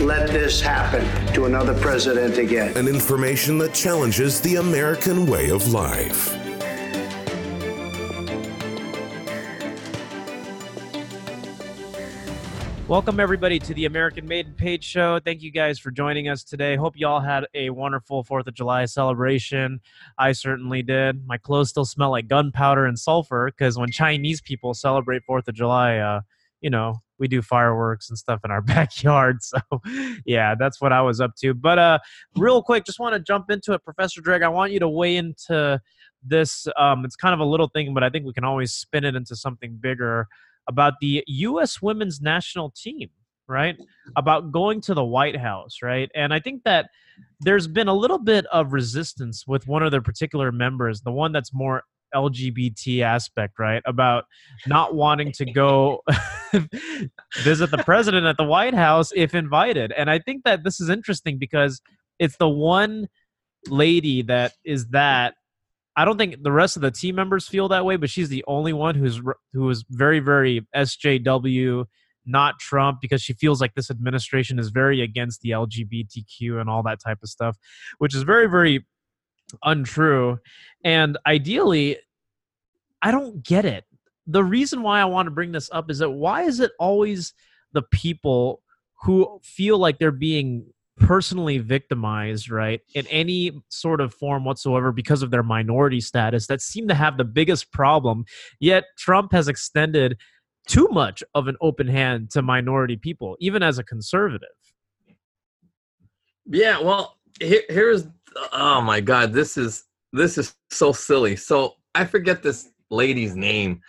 let this happen to another president again. And information that challenges the American way of life. Welcome, everybody, to the American Made and Paid Show. Thank you guys for joining us today. Hope you all had a wonderful 4th of July celebration. I certainly did. My clothes still smell like gunpowder and sulfur because when Chinese people celebrate 4th of July, uh, you know, we do fireworks and stuff in our backyard. So, yeah, that's what I was up to. But uh, real quick, just want to jump into it, Professor Dreg. I want you to weigh into this. Um, it's kind of a little thing, but I think we can always spin it into something bigger about the U.S. women's national team, right? About going to the White House, right? And I think that there's been a little bit of resistance with one of their particular members, the one that's more LGBT aspect, right? About not wanting to go visit the president at the White House if invited. And I think that this is interesting because it's the one lady that is that I don't think the rest of the team members feel that way, but she's the only one who's who is very very SJW, not Trump, because she feels like this administration is very against the LGBTQ and all that type of stuff, which is very very untrue. And ideally, I don't get it. The reason why I want to bring this up is that why is it always the people who feel like they're being personally victimized, right, in any sort of form whatsoever because of their minority status that seem to have the biggest problem. Yet Trump has extended too much of an open hand to minority people, even as a conservative. Yeah, well, here, here's oh my god, this is this is so silly. So I forget this lady's name,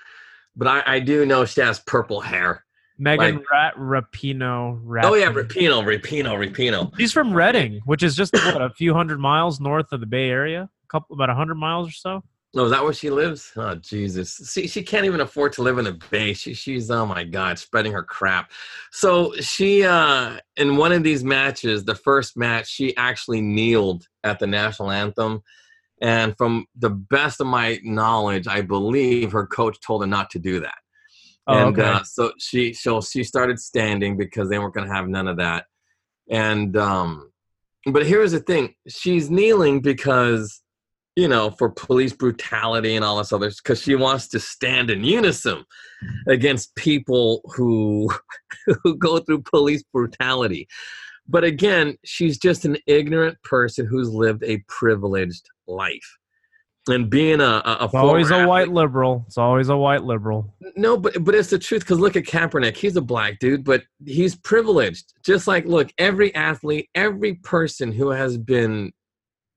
but I, I do know she has purple hair. Megan like, Rat Rapinoe. Rapinoe. Oh yeah, Rapinoe, Rapinoe, Rapinoe. She's from Redding, which is just what a few hundred miles north of the Bay Area. A couple, about a hundred miles or so. Oh, is that where she lives? Oh Jesus! See, she can't even afford to live in the Bay. She, she's oh my God, spreading her crap. So she, uh in one of these matches, the first match, she actually kneeled at the national anthem. And from the best of my knowledge, I believe her coach told her not to do that. Oh, and okay. uh, so she so she started standing because they weren't going to have none of that. And um, but here's the thing: she's kneeling because you know for police brutality and all this other because she wants to stand in unison against people who who go through police brutality. But again, she's just an ignorant person who's lived a privileged life and being a, a, a always a athlete, white liberal. It's always a white liberal. No, but but it's the truth because look at Kaepernick. He's a black dude, but he's privileged. Just like look, every athlete, every person who has been,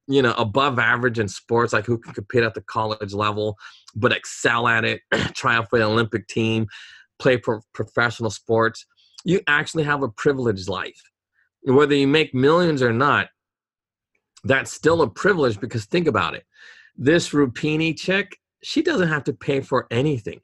you know, above average in sports, like who can compete at the college level, but excel at it, try out for the Olympic team, play for professional sports. You actually have a privileged life, whether you make millions or not. That's still a privilege because think about it this Rupini chick, she doesn't have to pay for anything.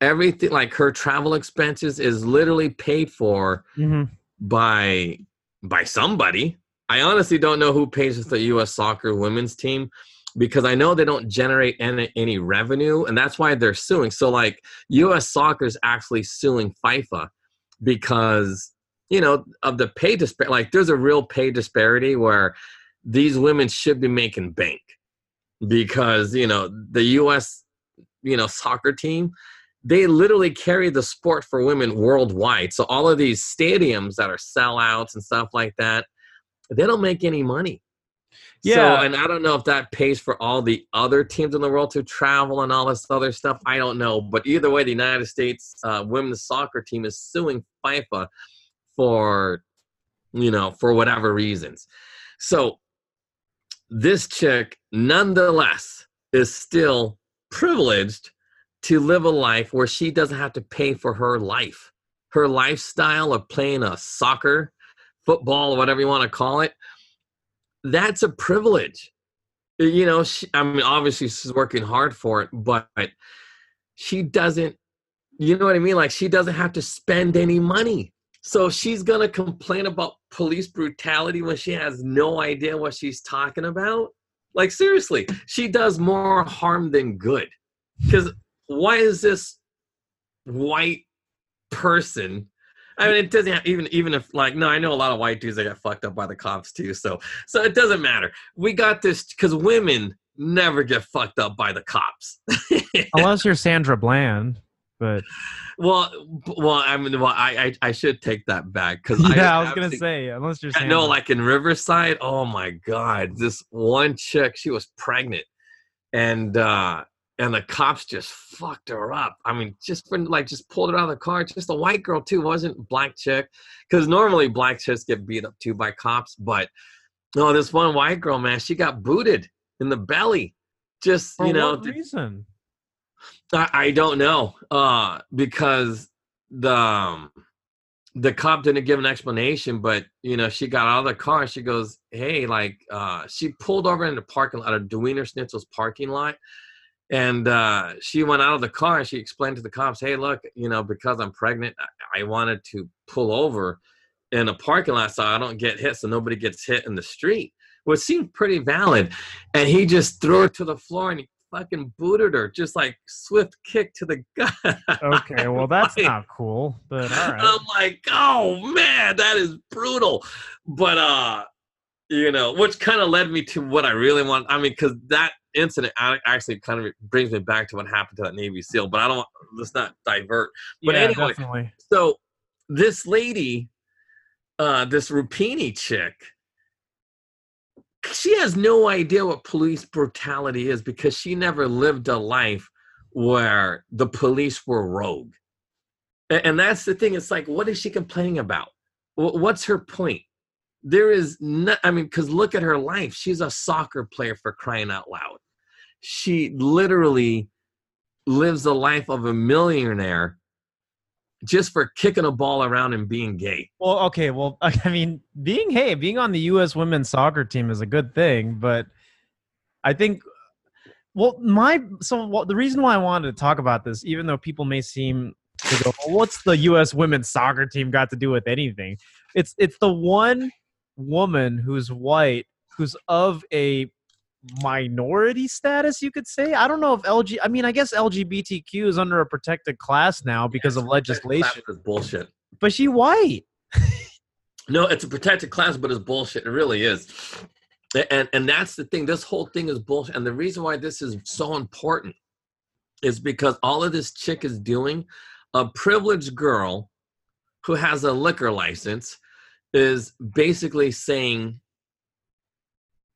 Everything like her travel expenses is literally paid for mm-hmm. by by somebody. I honestly don't know who pays the U.S. Soccer women's team because I know they don't generate any, any revenue, and that's why they're suing. So, like, U.S. Soccer is actually suing FIFA because you know of the pay disparity. Like, there's a real pay disparity where these women should be making bank because you know the U.S. you know soccer team they literally carry the sport for women worldwide. So all of these stadiums that are sellouts and stuff like that, they don't make any money. Yeah, so, and I don't know if that pays for all the other teams in the world to travel and all this other stuff. I don't know, but either way, the United States uh, women's soccer team is suing FIFA for, you know, for whatever reasons. So this chick, nonetheless, is still privileged to live a life where she doesn't have to pay for her life. Her lifestyle of playing a soccer football or whatever you want to call it. That's a privilege. You know, she, I mean, obviously she's working hard for it, but she doesn't. You know what I mean? Like she doesn't have to spend any money. So she's gonna complain about police brutality when she has no idea what she's talking about. Like seriously, she does more harm than good. Because why is this white person? I mean, it doesn't have, even even if like no, I know a lot of white dudes that get fucked up by the cops too. So so it doesn't matter. We got this because women never get fucked up by the cops. Unless you're Sandra Bland, but well, well, I mean, well, I I, I should take that back because yeah, I, was gonna say unless you're I know, like in Riverside. Oh my God, this one chick, she was pregnant, and uh and the cops just fucked her up. I mean, just for like just pulled her out of the car. Just a white girl too, wasn't black chick, because normally black chicks get beat up too by cops, but no, this one white girl, man, she got booted in the belly. Just For you know, what reason? I, I don't know, uh, because the um, the cop didn't give an explanation, but you know, she got out of the car. She goes, "Hey, like," uh, she pulled over in the parking lot of the Wienerschnitzel's parking lot, and uh, she went out of the car. and She explained to the cops, "Hey, look, you know, because I'm pregnant, I, I wanted to pull over in a parking lot so I don't get hit, so nobody gets hit in the street." Which seemed pretty valid, and he just threw her to the floor and he fucking booted her, just like swift kick to the gut. Okay, well that's Like, not cool, but all right. I'm like, oh man, that is brutal. But uh, you know, which kind of led me to what I really want. I mean, because that incident actually kind of brings me back to what happened to that Navy SEAL. But I don't. Let's not divert. But yeah, anyway, definitely. so this lady, uh, this Rupini chick, she has no idea what police brutality is because she never lived a life where the police were rogue. And that's the thing. It's like, what is she complaining about? What's her point? There is not I mean, because look at her life. She's a soccer player for crying out loud. She literally lives the life of a millionaire just for kicking a ball around and being gay. Well, okay. Well, I mean, being hey, being on the U.S. women's soccer team is a good thing, but I think, well, my so what, the reason why I wanted to talk about this, even though people may seem to go, well, "What's the U.S. women's soccer team got to do with anything?" It's it's the one woman who's white who's of a minority status you could say i don't know if lg i mean i guess lgbtq is under a protected class now because of legislation is bullshit. but she white No, it's a protected class, but it's bullshit. It really is. And and that's the thing. This whole thing is bullshit. And the reason why this is so important is because all of this chick is doing, a privileged girl who has a liquor license is basically saying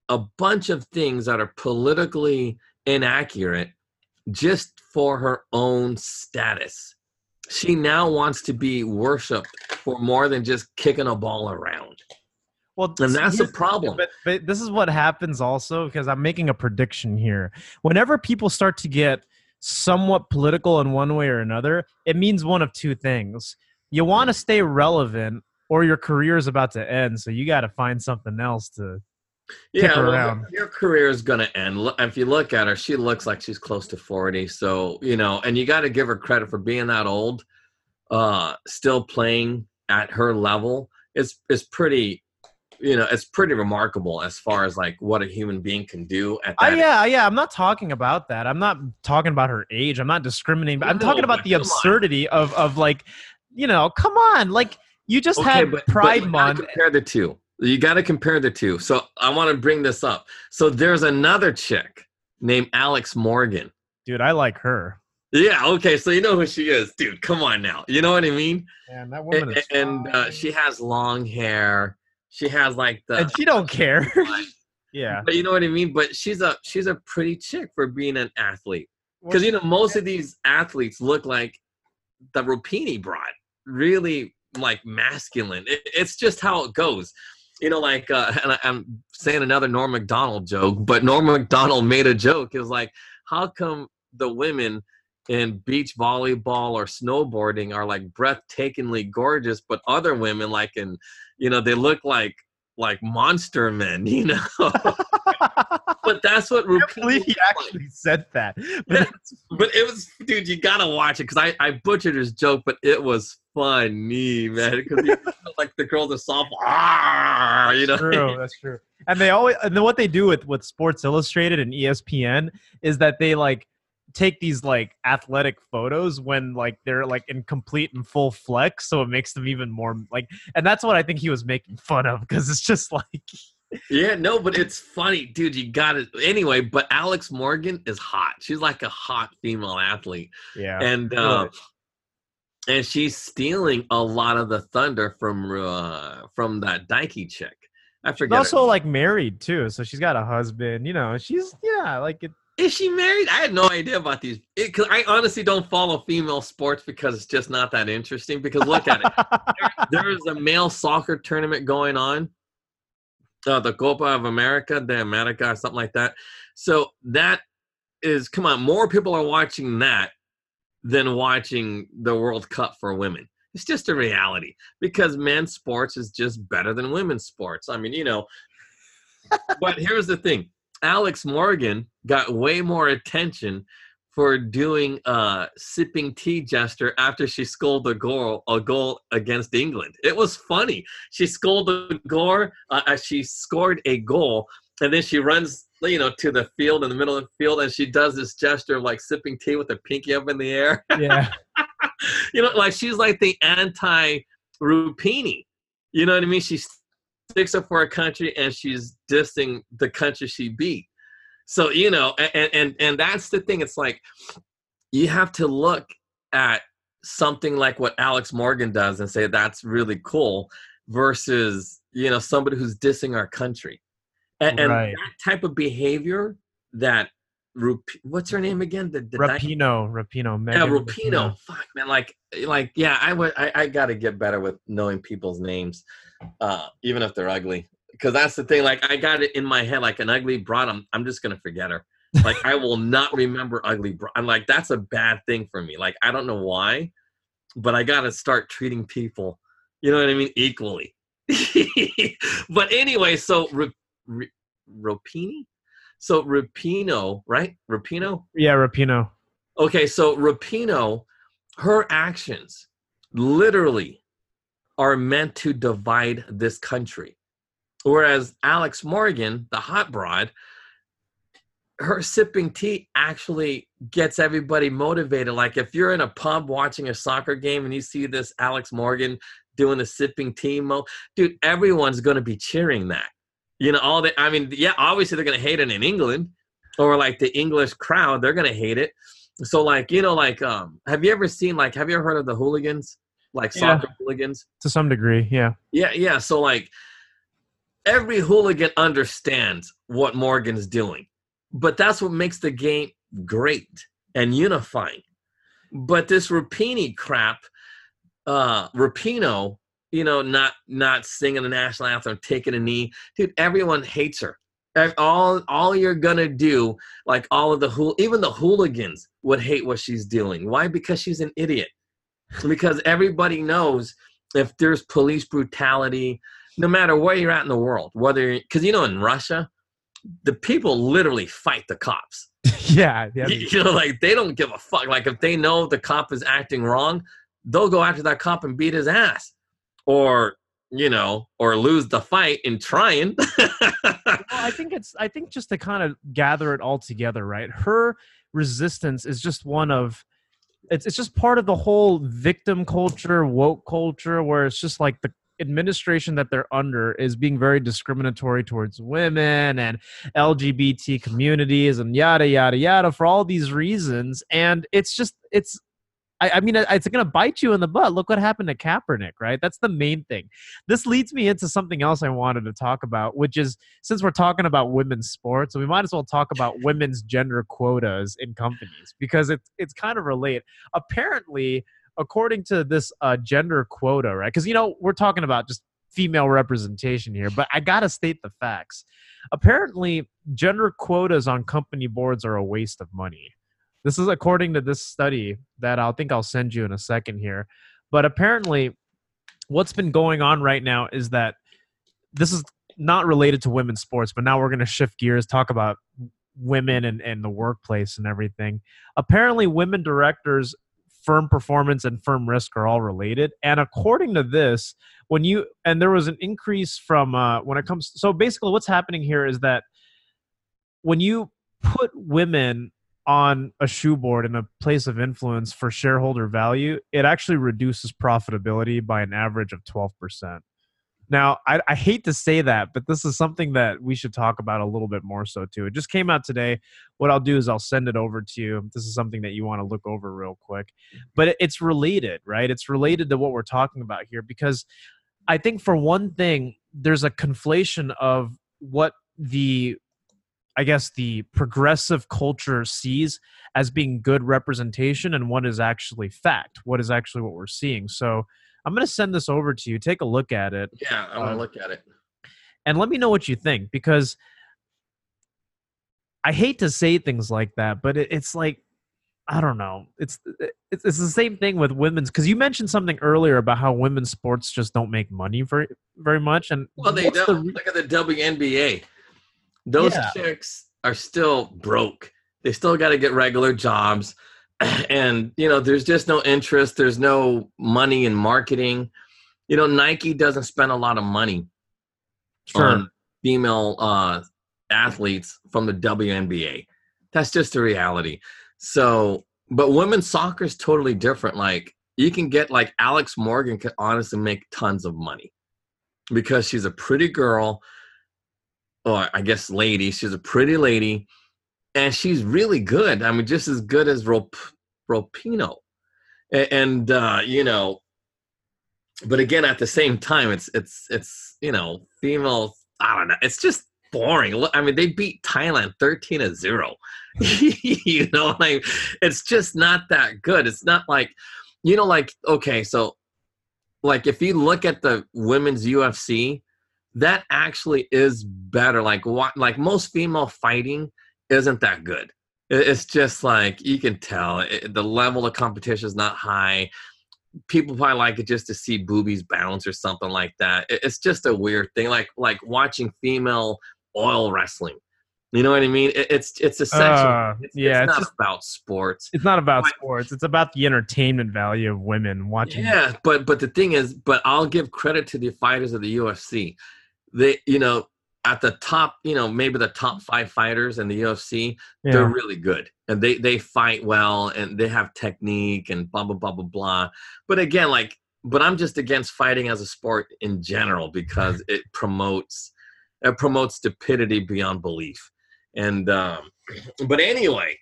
a bunch of things that are politically inaccurate just for her own status. She now wants to be worshipped for more than just kicking a ball around. Well, And that's the problem. But, but this is what happens also because I'm making a prediction here. Whenever people start to get somewhat political in one way or another, it means one of two things. You want to stay relevant, or your career is about to end. So you got to find something else to. Yeah, well, your career is going to end. If you look at her, she looks like she's close to 40. So, you know, and you got to give her credit for being that old, uh, still playing at her level. It's, it's pretty, you know, it's pretty remarkable as far as like what a human being can do at Oh that. yeah, yeah. I'm not talking about that. I'm not talking about her age. I'm not discriminating. I'm No, talking about the come on. absurdity of of like, you know, come on, like you just Okay, had but- but Pride you Month. Compare the two. You got to compare the two. So I want to bring this up. So there's another chick named Alex Morgan. Dude, I like her. Yeah. Okay. So you know who she is, dude. Come on now. You know what I mean? Man, that and, and uh, she has long hair. She has like the. and she don't care. yeah. but you know what I mean. But she's a she's a pretty chick for being an athlete. Because you know most of these athletes look like the Rapini broad, really like masculine. It, it's just how it goes. You know, like uh, and I, I'm saying another Norm Macdonald joke, but Norm Macdonald made a joke. It was like, how come the women in beach volleyball or snowboarding are like breathtakingly gorgeous, but other women like in, you know, they look like like monster men, you know. but that's what I believe he actually said that. But. But it was, dude, you gotta watch it because I, I butchered his joke, but it was funny, man. Because like the girls are soft, ah, you know. true. That's true. And they always and then what they do with with Sports Illustrated and ESPN is that they like take these like athletic photos when like they're like in complete and full flex, so it makes them even more like. And that's what I think he was making fun of because it's just like Yeah, no, but it's funny, dude. You got it anyway. But Alex Morgan is hot. She's like a hot female athlete, yeah. and uh, and she's stealing a lot of the thunder from uh, from that Dikey chick. I She's forget. her also name. like married too, so she's got a husband. You know, she's yeah, like it. Is she married? I had no idea about these. Because I honestly don't follow female sports because it's just not that interesting. Because look at it. there is a male soccer tournament going on, uh, the Copa of America, the America, or something like that. So that is, come on, more people are watching that than watching the World Cup for women. It's just a reality because men's sports is just better than women's sports. I mean, you know. but here's the thing Alex Morgan got way more attention for doing a sipping tea gesture after she scored a goal a goal against England. It was funny. She scored a goal. Uh, uh, she scored a goal, and then she runs, you know, to the field in the middle of the field, and she does this gesture of like sipping tea with her pinky up in the air. Yeah, you know, like she's like the anti Rupini. You know what I mean? She sticks up for her country and she's dissing the country she beat. So you know, and and and that's the thing. It's like you have to look at something like what Alex Morgan does and say that's really cool, versus you know somebody who's dissing our country, and, and Right. that type of behavior that. Rup- what's her name again? The, the Rapinoe, Rapinoe, yeah, Megan Rapinoe. Fuck, man. Like, like, yeah. I would. I, I got to get better with knowing people's names, uh, even if they're ugly. Because that's the thing. Like, I got it in my head. Like an ugly broad. I'm. I'm just gonna forget her. Like, I will not remember ugly broad. I'm like, that's a bad thing for me. Like, I don't know why, but I got to start treating people. You know what I mean? Equally. but anyway, so Rapini. So Rapinoe, right? Rapinoe. Yeah, Rapinoe. Okay, so Rapinoe, her actions literally are meant to divide this country. Whereas Alex Morgan, the hot broad, her sipping tea actually gets everybody motivated. Like if you're in a pub watching a soccer game and you see this Alex Morgan doing a sipping tea mo, dude, everyone's gonna be cheering that. You know, all the I mean, yeah, obviously they're gonna hate it in England, or like the English crowd, they're gonna hate it. So like, you know, like um, have you ever seen like have you ever heard of the hooligans? Like Yeah. soccer hooligans? To some degree, yeah. Yeah, yeah. So like every hooligan understands what Morgan's doing. But that's what makes the game great and unifying. But this Rapini crap, uh Rapinoe, you know, not not singing the national anthem, taking a knee. Dude, everyone hates her. All all you're gonna do, like all of the hool even the hooligans would hate what she's doing. Why? Because she's an idiot. Because everybody knows if there's police brutality, no matter where you're at in the world, whether because you know in Russia, the people literally fight the cops. yeah, yeah. You, you know, like they don't give a fuck. Like if they know the cop is acting wrong, they'll go after that cop and beat his ass, or you know, or lose the fight in trying. well, I think it's I think just to kind of gather it all together, right? Her resistance is just one of it's it's just part of the whole victim culture, woke culture, where it's just like the administration that they're under is being very discriminatory towards women and LGBT communities and yada yada yada for all these reasons. And it's just it's I, I mean, it's going to bite you in the butt. Look what happened to Kaepernick, right? That's the main thing. This leads me into something else I wanted to talk about, which is since we're talking about women's sports, we might as well talk about women's gender quotas in companies because it's it's kind of related. Apparently, according to this uh, gender quota, right? Because you know we're talking about just female representation here, but I gotta state the facts. Apparently, gender quotas on company boards are a waste of money This is according to this study that I'll think I'll send you in a second here. But apparently, what's been going on right now is that this is not related to women's sports, but now we're going to shift gears, talk about women and, and the workplace and everything. Apparently, women directors, firm performance, and firm risk are all related. And according to this, when you and there was an increase from uh, when it comes. So basically, what's happening here is that when you put women on a shoe board in a place of influence for shareholder value, it actually reduces profitability by an average of 12%. Now, I, I, hate to say that, but this is something that we should talk about a little bit more so too. It just came out today. What I'll do is I'll send it over to you. This is something that you want to look over real quick, but it's related, right? It's related to what we're talking about here because I think for one thing, there's a conflation of what the I guess the progressive culture sees as being good representation and what is actually fact, what is actually what we're seeing. So I'm going to send this over to you. Take a look at it. Yeah, I want to uh, look at it. And let me know what you think because I hate to say things like that, but it, it's like I don't know. It's it's, it's the same thing with women's because you mentioned something earlier about how women's sports just don't make money very very much. And well, they don't. The, Look at the WNBA. Those yeah. chicks are still broke. They still got to get regular jobs. And, you know, there's just no interest. There's no money in marketing. You know, Nike doesn't spend a lot of money sure. on female uh, athletes from the WNBA. That's just the reality. So, but women's soccer is totally different. Like, you can get like Alex Morgan could honestly make tons of money because she's a pretty girl or I guess lady. She's a pretty lady, and she's really good. I mean, just as good as Rop- Rapinoe, and, and uh, you know, but again, at the same time, it's it's it's you know, female. I don't know. It's just boring. I mean, they beat Thailand thirteen to zero. you know, like it's just not that good. It's not like you know, like okay, so like if you look at the women's UFC, that actually is better. Like what, like most female fighting isn't that good. It's just like you can tell it, the level of competition is not high. People probably like it just to see boobies bounce or something like that. It's just a weird thing, like like watching female oil wrestling. You know what I mean? it's it's essential. Uh, it's, yeah, it's, it's not just, about sports. It's not about but, sports. It's about the entertainment value of women watching. Yeah, but but the thing is, but I'll give credit to the fighters of the UFC they you know at the top you know maybe the top five fighters in the ufc yeah. they're really good and they they fight well and they have technique and blah blah blah blah blah but again like but i'm just against fighting as a sport in general because it promotes it promotes stupidity beyond belief and um but anyway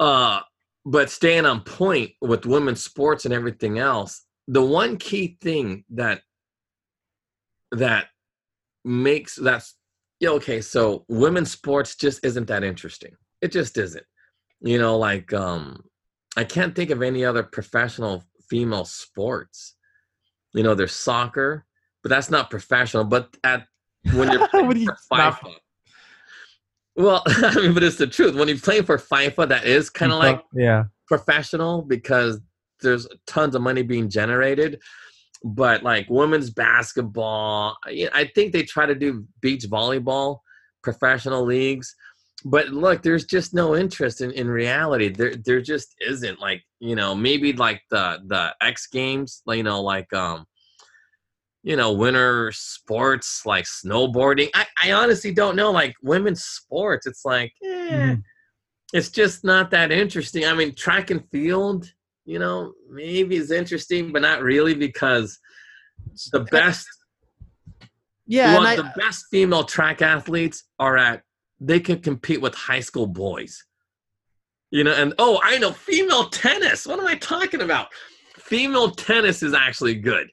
uh but staying on point with women's sports and everything else the one key thing that that makes that's yeah, okay, so women's sports just isn't that interesting. It just isn't. You know, like um I can't think of any other professional female sports. You know, there's soccer, but that's not professional. But at when you're playing you for FIFA, well, I mean, but it's the truth. When you're playing for FIFA, that is kind of like yeah professional because there's tons of money being generated but like women's basketball, I think they try to do beach volleyball, professional leagues. But look, there's just no interest in, in reality. There there just isn't. Like, you know, maybe like the the X games, you know, like um you know, winter sports like snowboarding. I, I honestly don't know. Like women's sports, it's like, eh, mm. it's just not that interesting. I mean, track and field, you know, maybe is interesting, but not really because the best yeah, I, the best female track athletes are at they can compete with high school boys. You know, and oh, I know female tennis. What am I talking about? Female tennis is actually good.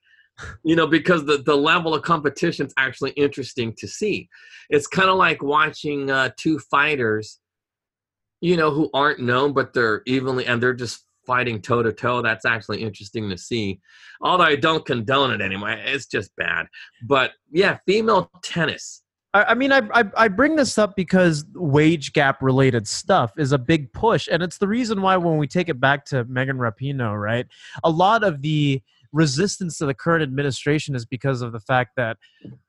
You know, because the, the level of competition is actually interesting to see. It's kind of like watching uh, two fighters, you know, who aren't known, but they're evenly and they're just fighting toe to toe. That's actually interesting to see. Although I don't condone it anymore. It's just bad. But yeah, female tennis. I, mean, I, I I bring this up because wage gap related stuff is a big push, and it's the reason why when we take it back to Megan Rapinoe, right? A lot of the resistance to the current administration is because of the fact that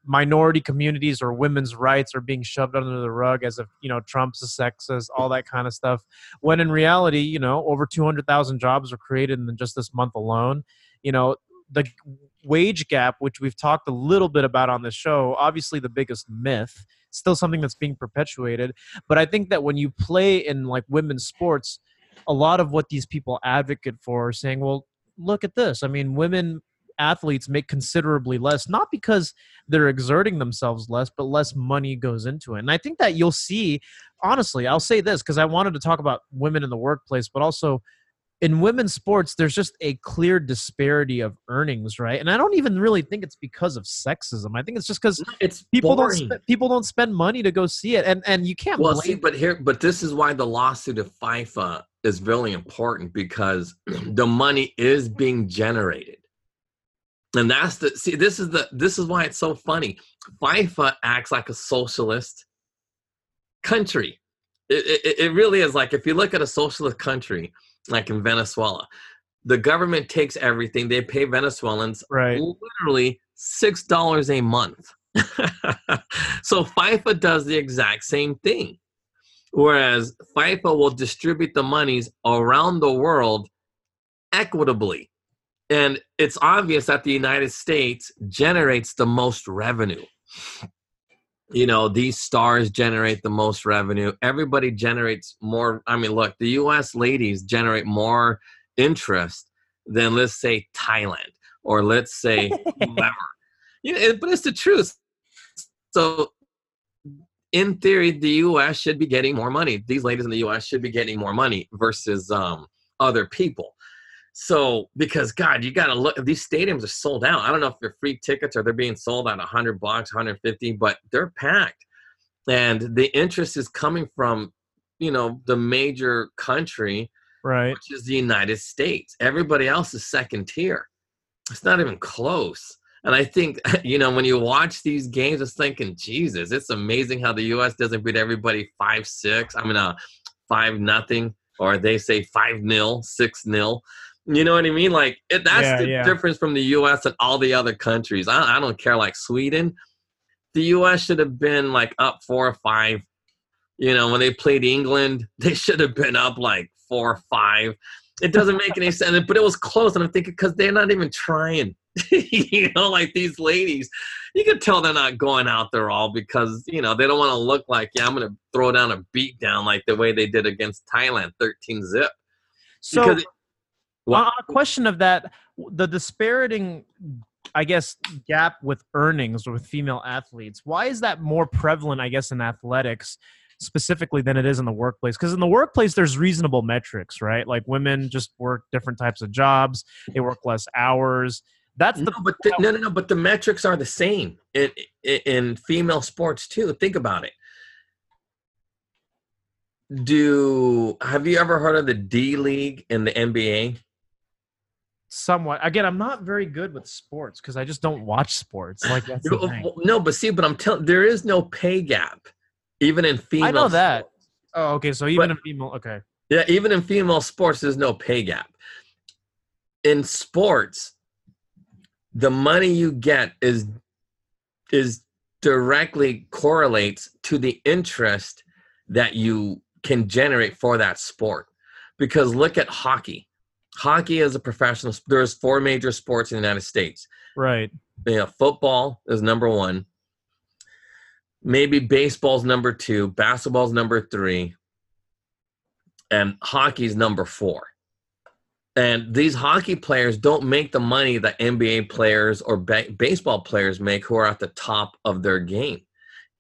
minority communities or women's rights are being shoved under the rug as if you know Trump's a sexist, all that kind of stuff. When in reality, you know, over two hundred thousand jobs were created in just this month alone. You know, the wage gap, which we've talked a little bit about on the show, obviously the biggest myth, still something that's being perpetuated. But I think that when you play in like women's sports, a lot of what these people advocate for are saying, well, look at this. I mean, women athletes make considerably less, not because they're exerting themselves less, but less money goes into it. And I think that you'll see, honestly, I'll say this because I wanted to talk about women in the workplace, but also in women's sports, there's just a clear disparity of earnings, right? And I don't even really think it's because of sexism. I think it's just because It's people boring. don't spe- people don't spend money to go see it, and and you can't Well, blame see, but here, but this is why the lawsuit of FIFA is really important because the money is being generated, and that's the see. This is the this is why it's so funny. FIFA acts like a socialist country. It, it, it really is like if you look at a socialist country like in Venezuela, the government takes everything. They pay Venezuelans right. literally six dollars a month. so FIFA does the exact same thing. Whereas FIFA will distribute the monies around the world equitably. And it's obvious that the United States generates the most revenue. You know, these stars generate the most revenue. Everybody generates more. I mean, look, the US ladies generate more interest than, let's say, Thailand or let's say whoever. You know, but it's the truth. So, in theory, the U.S. should be getting more money. These ladies in the U.S. should be getting more money versus um, other people. So, because God, you got to look. These stadiums are sold out. I don't know if they're free tickets or they're being sold at 100 bucks, 150, but they're packed, and the interest is coming from, you know, the major country Right. which is the United States. Everybody else is second tier. It's not even close. And I think, you know, when you watch these games, it's thinking, Jesus, it's amazing how the U.S. doesn't beat everybody 5 6. I mean, uh, 5 nothing, or they say 5 nil, 6 nil. You know what I mean? Like, it, that's Yeah, the yeah. difference from the U.S. and all the other countries. I, I don't care, like Sweden. The U.S. should have been like up 4 or 5. You know, when they played England, they should have been up like 4 or 5 it doesn't make any sense. But it was close, and I'm thinking because they're not even trying. you know, like these ladies, you can tell they're not going out there all because you know they don't want to look like yeah, I'm gonna throw down a beat down like the way they did against Thailand, 13 zip. So it- on a question of that, the disparating, I guess, gap with earnings with female athletes. Why is that more prevalent? I guess in athletics specifically than it is in the workplace because in the workplace there's reasonable metrics right like women just work different types of jobs they work less hours that's the no, but the, no, no, no. But the metrics are the same in, in in female sports too. Think about it. Do have you ever heard of the D League in the NBA? somewhat again i'm not very good with sports because i just don't watch sports like No, but see, but I'm telling there is no pay gap, even in female. i know that sports. oh okay so even But- in female okay Yeah, even in female sports, there's no pay gap. In sports, the money you get is is directly correlates to the interest that you can generate for that sport. Because look at hockey. Hockey is a professional. There's four major sports in the United States. right Yeah, football is number one. Maybe baseball's number two. Basketball's number three. And hockey's number four. And these hockey players don't make the money that NBA players or ba- baseball players make who are at the top of their game.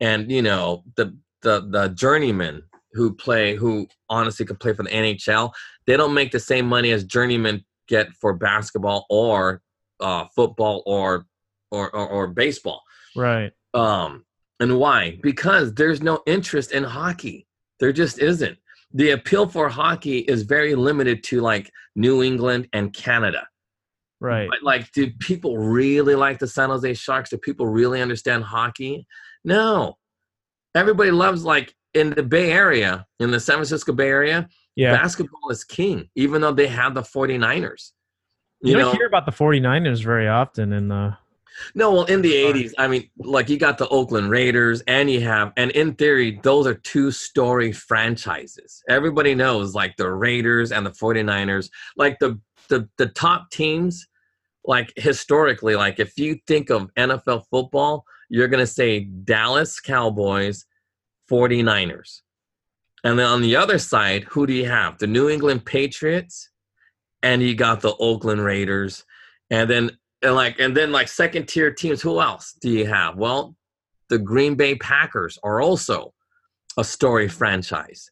And you know, the the the journeymen who play who honestly could play for the NHL, they don't make the same money as journeymen get for basketball or uh, football or, or or or baseball. right Um, and why? Because there's no interest in hockey. There just isn't. The appeal for hockey is very limited to like New England and Canada. right But like, do people really like the San Jose Sharks? Do people really understand hockey? No. everybody loves like in the Bay Area, in the San Francisco Bay Area, Yeah. basketball is king, even though they have the 49ers. you, You don't know, hear about the 49ers very often in uh no, well, in the 80s, I mean, like you got the Oakland Raiders, and you have, and in theory, those are two story franchises. Everybody knows, like the Raiders and the 49ers, like the, the, the top teams, like historically, like if you think of NFL football, you're going to say Dallas Cowboys, 49ers. And then on the other side, who do you have? The New England Patriots, and you got the Oakland Raiders. And then and like and then like second tier teams, who else do you have? Well, the Green Bay Packers are also a story franchise.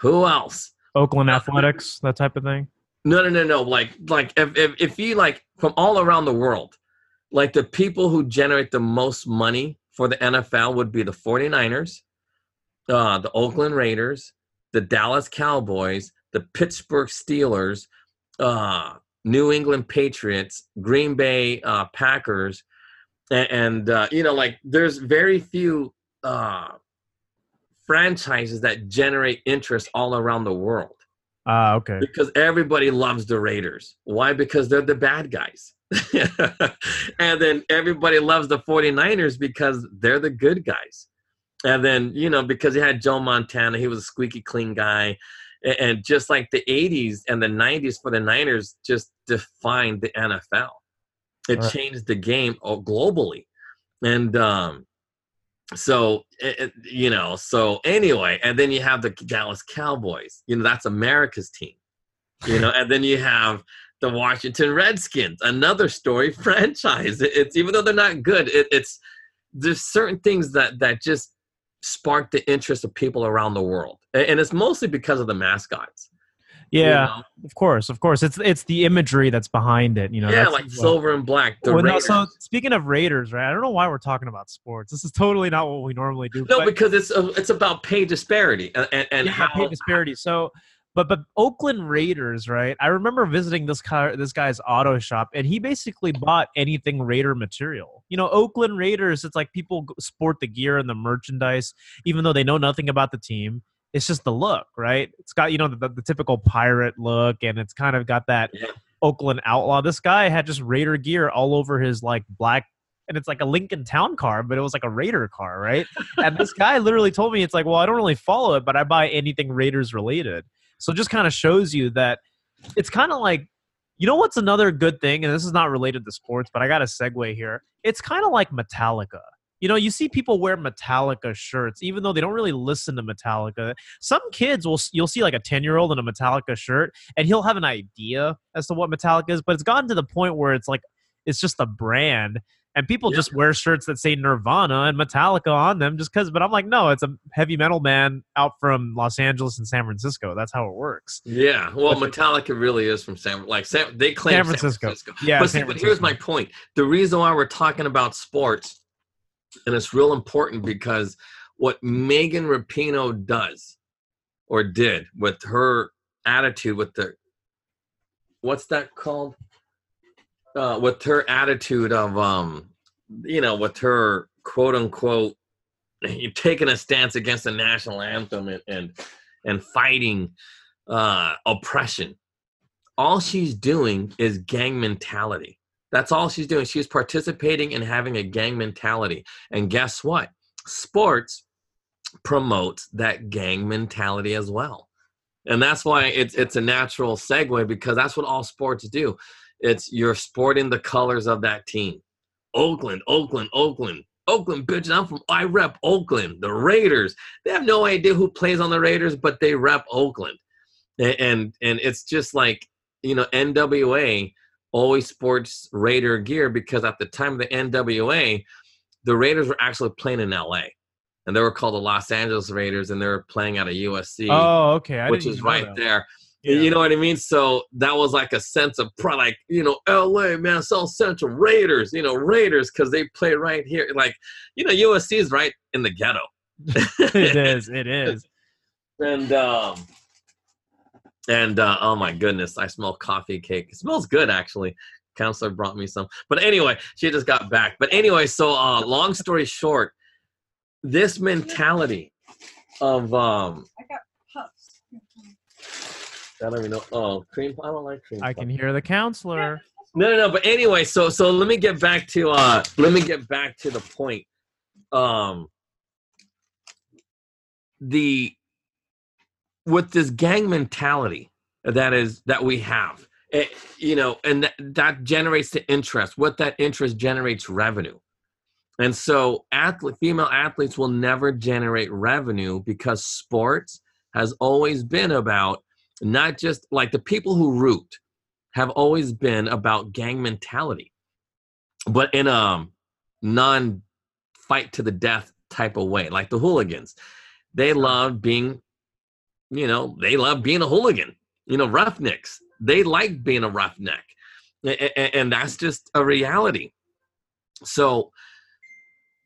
Who else? Oakland Athletics, that type of thing. No, no, no, no. Like, like if, if if you like from all around the world, like the people who generate the most money for the NFL would be the 49ers, uh, the Oakland Raiders, the Dallas Cowboys, the Pittsburgh Steelers, uh, New England Patriots, Green Bay uh, Packers, and, and uh, you know, like there's very few uh, franchises that generate interest all around the world Ah, okay. because everybody loves the Raiders. Why? Because they're the bad guys. and then everybody loves the 49ers because they're the good guys. And then, you know, because he had Joe Montana, he was a squeaky clean guy. And just like the 80s and the 90s for the Niners just defined the NFL. It Right. changed the game oh, globally. And um, so, it, it- you know, so anyway, and then you have the Dallas Cowboys. You know, that's America's team. You know, and then you have the Washington Redskins, another story franchise. It- It's even though they're not good, it, it's there's certain things that that just spark the interest of people around the world, and it's mostly because of the mascots. you Yeah, know? of course, of course. It's it's the imagery that's behind it. You know. yeah, like silver and black. The Well, no, so speaking of Raiders, right? I don't know why we're talking about sports. This is totally not what we normally do. no, but- because it's uh, it's about pay disparity and and, and yeah, how pay disparity. So, but but Oakland Raiders, right? I remember visiting this car, this guy's auto shop, and he basically bought anything Raider material. You know, Oakland Raiders. It's like people sport the gear and the merchandise, even though they know nothing about the team. It's just the look, right? It's got you know the, the typical pirate look, and it's kind of got that Yeah. Oakland outlaw. This guy had just Raider gear all over his like black. And it's like a Lincoln Town car, but it was like a Raider car, right? and this guy literally told me it's like, well, I don't really follow it, but I buy anything Raiders related. So it just kind of shows you that it's kind of like, you know, what's another good thing, and this is not related to sports, but I got a segue here. It's kind of like Metallica. You know, you see people wear Metallica shirts, even though they don't really listen to Metallica. Some kids will, you'll see like a 10 year old in a Metallica shirt, and he'll have an idea as to what Metallica is, but it's gotten to the point where it's like, it's just a brand and people Yeah. just wear shirts that say Nirvana and Metallica on them just because. But I'm like, no, it's a heavy metal band out from Los Angeles and San Francisco. That's how it works. Yeah, well, But- Metallica really is from San. Like San, they claim San San Francisco. Francisco. Yeah, but, see, San but here's my point. The reason why we're talking about sports, and it's real important because what Megan Rapinoe does or did with her attitude with the what's that called? Uh, with her attitude of um, you know, with her quote unquote taking a stance against the national anthem and and, and fighting uh, oppression. All she's doing is gang mentality. That's all she's doing. She's participating in having a gang mentality. And guess what? Sports promotes that gang mentality as well. And that's why it's it's a natural segue because that's what all sports do. It's you're sporting the colors of that team. Oakland, Oakland, Oakland. Oakland, bitch. I'm from I rep Oakland. The Raiders. They have no idea who plays on the Raiders, but they rep Oakland. A- And and it's just like, you know, NWA always sports Raider gear because at the time of the NWA, the Raiders were actually playing in LA. And they were called the Los Angeles Raiders and they were playing at a USC, Oh, okay. I which is right that. there. Yeah. You know what I mean? So that was like a sense of pride, like, you know, LA, man, South Central Raiders, you know, Raiders, because they play right here. Like, you know, USC is right in the ghetto. it is. It is. And um and uh oh my goodness, I smell coffee cake. It smells good actually. Counselor brought me some. But anyway, she just got back. But anyway, so uh long story short, this mentality of um I got puffs. I don't even know. Oh, cream. I don't like cream. I can hear the counselor. No, no, no. But anyway, so so let me get back to uh let me get back to the point. Um the with this gang mentality that is that we have, it, you know, and that, that generates the interest. What that interest generates revenue. And so athlete, female athletes will never generate revenue because sports has always been about not just like the people who root have always been about gang mentality, but in a um, non fight to the death type of way, like the hooligans. They love being, you know, they love being a hooligan, you know, roughnecks. They like being a roughneck. And that's just a reality. So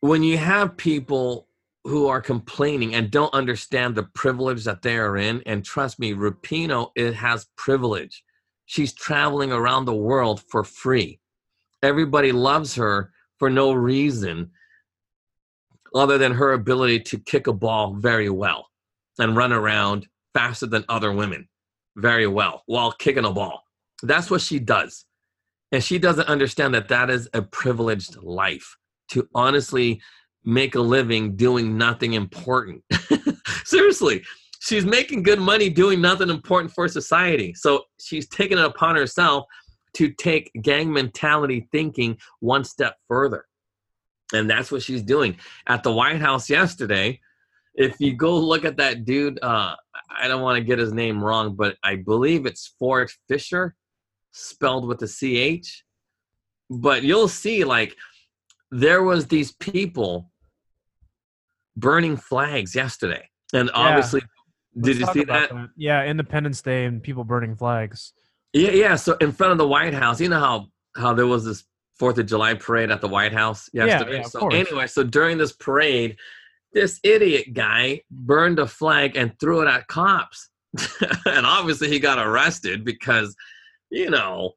when you have people who are complaining and don't understand the privilege that they are in, and trust me, Rapinoe it has privilege. She's traveling around the world for free. Everybody loves her for no reason other than her ability to kick a ball very well and run around faster than other women very well while kicking a ball. That's what she does. And she doesn't understand that that is a privileged life to honestly make a living doing nothing important. Seriously, she's making good money doing nothing important for society. So she's taken it upon herself to take gang mentality thinking one step further. And that's what she's doing. At the White House yesterday, if you go look at that dude, uh, I don't want to get his name wrong, but I believe it's Ford Fischer, spelled with a CH. But you'll see, like, there was these people burning flags yesterday. And obviously, Let's did you see about that? Yeah, Independence Day and people burning flags. Yeah, yeah. So in front of the White House, you know how how there was this Fourth of July parade at the White House yesterday. yeah, of so course. anyway, so during this parade, this idiot guy burned a flag and threw it at cops, and obviously he got arrested because, you know,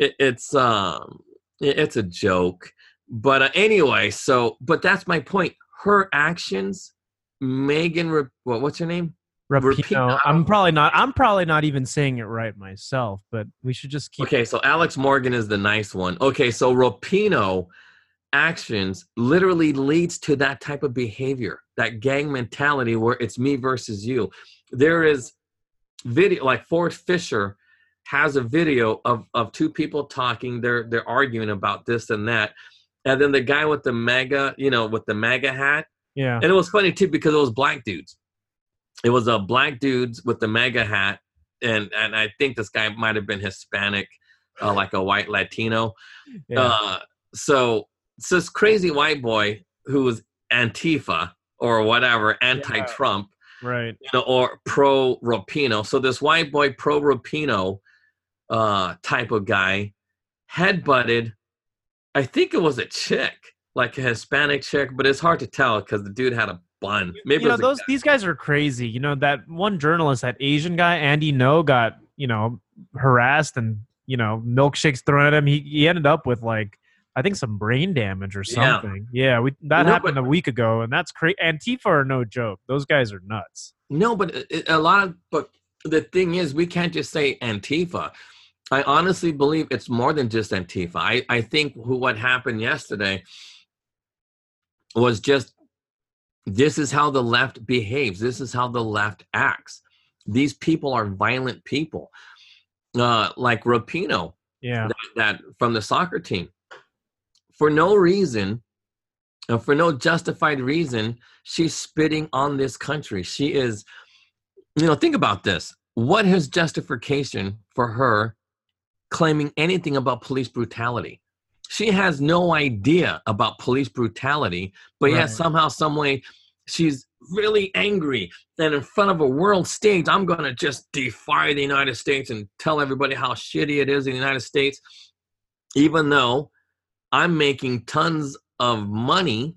it, it's um it- it's a joke. But uh, anyway, so but that's my point. Her actions, Megan, Ra- what what's her name? Rapinoe. Rapinoe. I'm probably not. I'm probably not even saying it right myself, but we should just keep. Okay, so Alex Morgan is the nice one. Okay, so Rapinoe actions literally leads to that type of behavior, that gang mentality where it's me versus you. There is video like Ford Fischer has a video of of two people talking, they're they're arguing about this and that. And then the guy with the MAGA, you know, with the MAGA hat, Yeah. and it was funny too because it was black dudes. It was a black dudes with the MAGA hat, and and I think this guy might have been Hispanic, uh, like a white Latino. yeah. Uh, so so this crazy white boy who was Antifa or whatever, anti-Trump, right. you know, or pro Rapinoe. So this white boy pro Rapinoe uh, type of guy headbutted. I think it was a chick, like a Hispanic chick, but it's hard to tell because the dude had a bun. Maybe you know it was a those guy. these guys are crazy. You know that one journalist, that Asian guy, Andy Ngo, got you know harassed and you know milkshakes thrown at him. He he ended up with like I think some brain damage or something. Yeah, yeah we that No, happened but- a week ago, and that's crazy. Antifa are no joke. Those guys are nuts. No, but it- a lot of but the thing is, we can't just say Antifa. I honestly believe it's more than just Antifa. I I think who, what happened yesterday was just this is how the left behaves. This is how the left acts. These people are violent people, uh, like Rapinoe Yeah, that, that from the soccer team for no reason and for no justified reason she's spitting on this country she is you know think about this what is justification for her claiming anything about police brutality she has no idea about police brutality but Right. yet somehow some way she's really angry and in front of a world stage i'm going to just defy the united states and tell everybody how shitty it is in the united states even though i'm making tons of money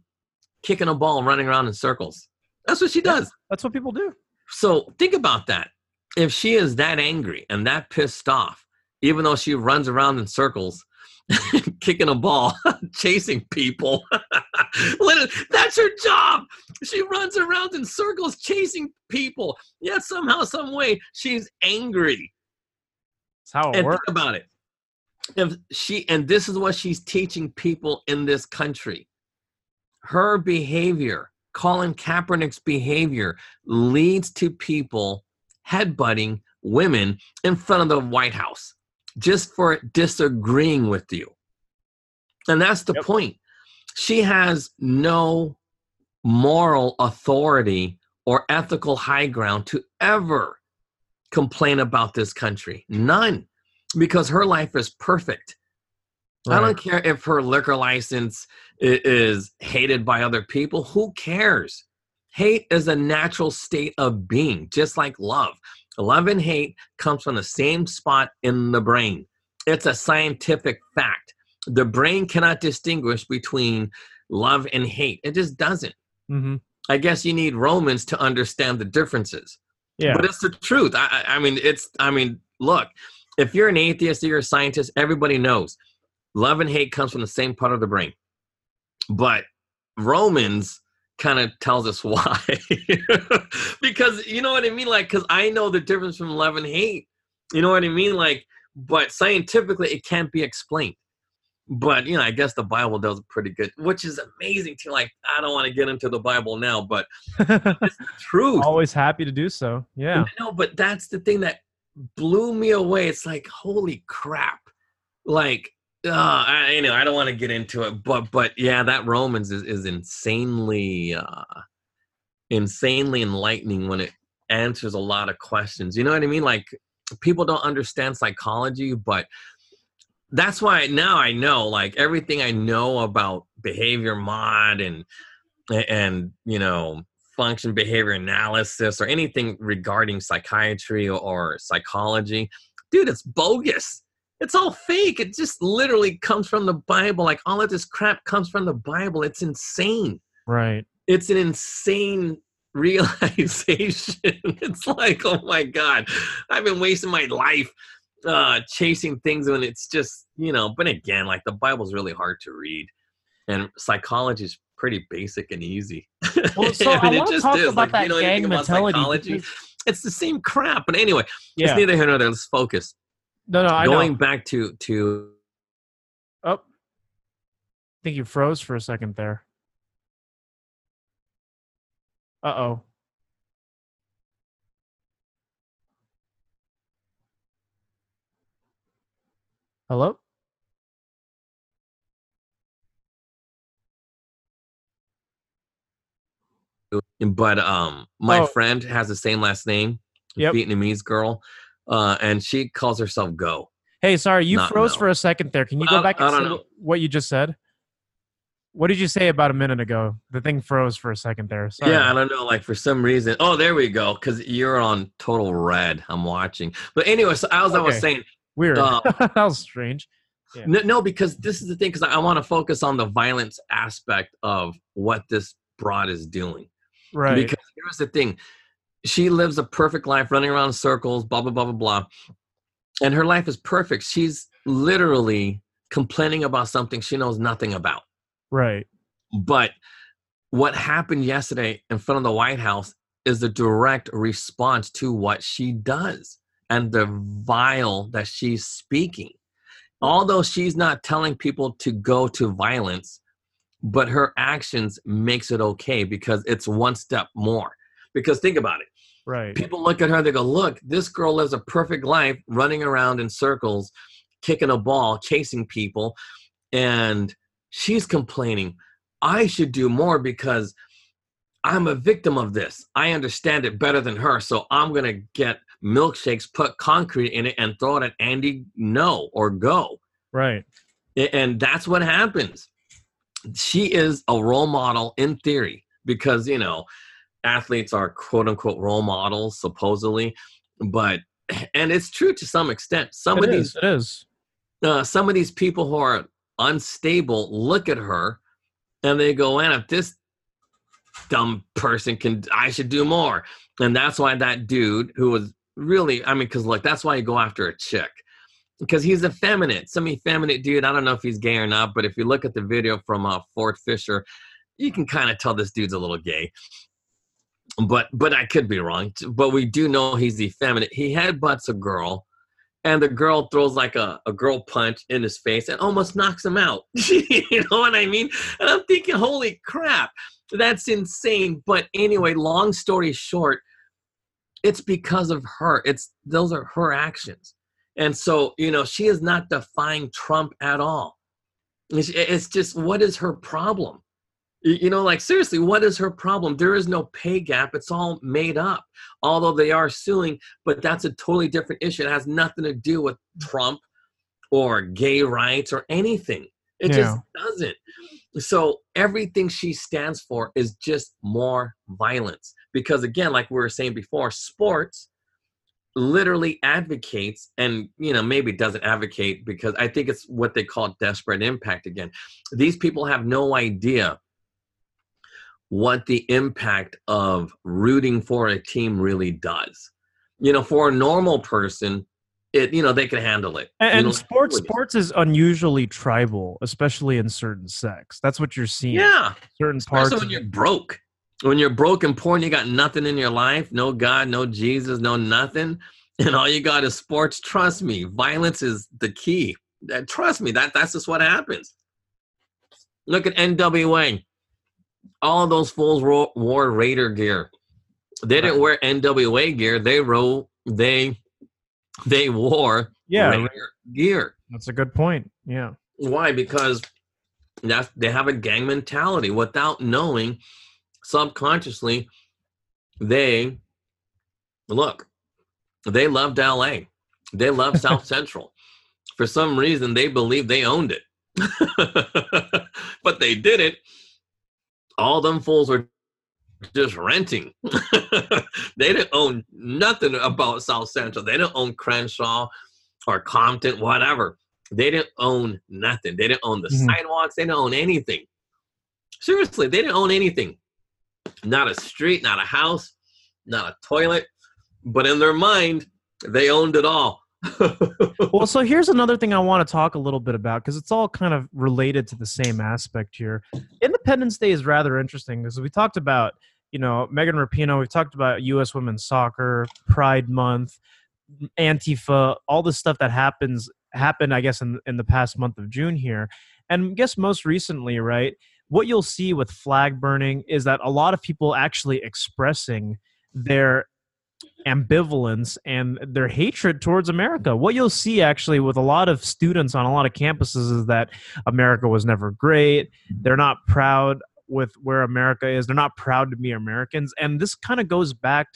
kicking a ball and running around in circles that's what she does that's what people do. so think about that if she is that angry and that pissed off even though she runs around in circles kicking a ball chasing people that's her job. She runs around in circles chasing people. Yet somehow, some way, she's angry. That's how it and works. think about it. If she and this is what she's teaching people in this country. Her behavior, Colin Kaepernick's behavior, leads to people headbutting women in front of the White House just for disagreeing with you. And that's the Yep. point. She has no moral authority or ethical high ground to ever complain about this country. None. Because her life is perfect. I don't care if her liquor license is hated by other people. Who cares? Hate is a natural state of being, just like love. Love and hate comes from the same spot in the brain. It's a scientific fact. The brain cannot distinguish between love and hate. It just doesn't. Mhm. I guess you need Romans to understand the differences. Yeah. But it's the truth. I, I I mean, it's. I mean, look. If you're an atheist or you're a scientist, everybody knows love and hate comes from the same part of the brain. But Romans kind of tells us why, because you know what I mean. Like, because I know the difference from love and hate. You know what I mean? Like, but scientifically, it can't be explained. But you know, I guess the Bible does pretty good, which is amazing. To like, I don't want to get into the Bible now, but it's the truth. Always happy to do so. Yeah. No, but that's the thing that blew me away. It's like, holy crap! Like, uh, I, you know, I don't want to get into it, but but yeah, that Romans is is insanely, uh, insanely enlightening when it answers a lot of questions. You know what I mean? Like, people don't understand psychology, but that's why now I know, like, everything I know about behavior mod and and you know function behavior analysis or anything regarding psychiatry or, or psychology dude it's bogus it's all fake it just literally comes from the bible like all of this crap comes from the bible it's insane Right. it's an insane realization it's like oh my god i've been wasting my life uh chasing things when it's just you know but again like the bible's really hard to read and psychology is pretty basic and easy Well, so I mean, it wanna just talk is. about Like, that you know gang about mentality psychology? because- It's the same crap. But anyway, Yeah. it's neither here nor there. Let's focus. No, no, I Going know. back to to Oh. I think you froze for a second there. Uh oh. Hello? but um my Oh. friend has the same last name, Yep. Vietnamese girl, uh, and she calls herself Go. Hey, sorry, you Not froze no. for a second there. Can you go I- back I and know. what you just said? What did you say about a minute ago? The thing froze for a second there. Sorry. Yeah, I don't know. Like for some reason. Oh, there we go. Because you're on total red. I'm watching. But anyway, so as I was saying, Weird. Uh, that was strange. Yeah. No, no, because this is the thing. Because I, want to focus on the violence aspect of what this broad is doing. Right. Because here's the thing: she lives a perfect life, running around in circles, blah blah blah blah blah, and her life is perfect. She's literally complaining about something she knows nothing about. right. But what happened yesterday in front of the White House is the direct response to what she does and the vile that she's speaking. Although she's not telling people to go to violence, but her actions makes it okay because it's one step more. Because think about it. Right. People look at her, they go, Look, this girl lives a perfect life running around in circles, kicking a ball, chasing people, and she's complaining. I should do more because I'm a victim of this. I understand it better than her. So I'm going to get milkshakes, put concrete in it, and throw it at Andy Ngo or go. Right. And that's what happens. She is a role model in theory because, you know, athletes are quote unquote role models, supposedly. But, and it's true to some extent. Some It of is, these It is. uh, some of these people who are unstable look at her and they go, "Man, if this dumb person can, I should do more." And that's why that dude who was really, I mean, because look, that's why you go after a chick because he's effeminate, some effeminate dude. I don't know if he's gay or not, but if you look at the video from uh, Ford Fischer, you can kind of tell this dude's a little gay. But but I could be wrong. But we do know he's effeminate. He headbutts a girl, and the girl throws like a, a girl punch in his face and almost knocks him out. you know what I mean? And I'm thinking, holy crap, that's insane. But anyway, long story short, it's because of her. It's those are her actions. And so, you know, she is not defying Trump at all. It's, it's just what is her problem? You know, like seriously, what is her problem? There is no pay gap. It's all made up. Although they are suing, but that's a totally different issue. It has nothing to do with Trump or gay rights or anything. It yeah. just doesn't. So everything she stands for is just more violence. Because again, like we were saying before, sports literally advocates and you know maybe doesn't advocate because i think it's what they call disparate impact again these people have no idea what the impact of rooting for a team really does. You know, for a normal person, it you know they can handle it. And, know, sports sports is unusually tribal, especially in certain sects. That's what you're seeing. Yeah, certain parts. Especially when you're broke. When you're broke and poor and you got nothing in your life, no God, no Jesus, no nothing, and all you got is sports. Trust me, violence is the key. Trust me, that that's just what happens. Look at NWA all of those fools wore, wore Raider gear. They didn't wear NWA gear. They wrote they they wore yeah Raider gear. That's a good point. Yeah. Why? Because that's they have a gang mentality without knowing subconsciously they look they loved LA. They loved South Central. For some reason they believe they owned it. but they did it all them fools are just renting. they didn't own nothing about South Central. They didn't own Crenshaw or Compton, whatever. They didn't own nothing. They didn't own the mm-hmm. sidewalks. They didn't own anything. Seriously, they didn't own anything. Not a street, not a house, not a toilet. But in their mind, they owned it all. Well, so here's another thing I want to talk a little bit about because it's all kind of related to the same aspect here. Independence Day is rather interesting because we talked about, you know, Megan Rapinoe, we've talked about U.S. women's soccer, Pride Month, Antifa, all the stuff that happens happened, I guess, in in the past month of June here, and I guess most recently, right? What you'll see with flag burning is that a lot of people actually expressing their ambivalence and their hatred towards America. What you'll see actually with a lot of students on a lot of campuses is that America was never great. They're not proud with where America is. They're not proud to be Americans. And this kind of goes back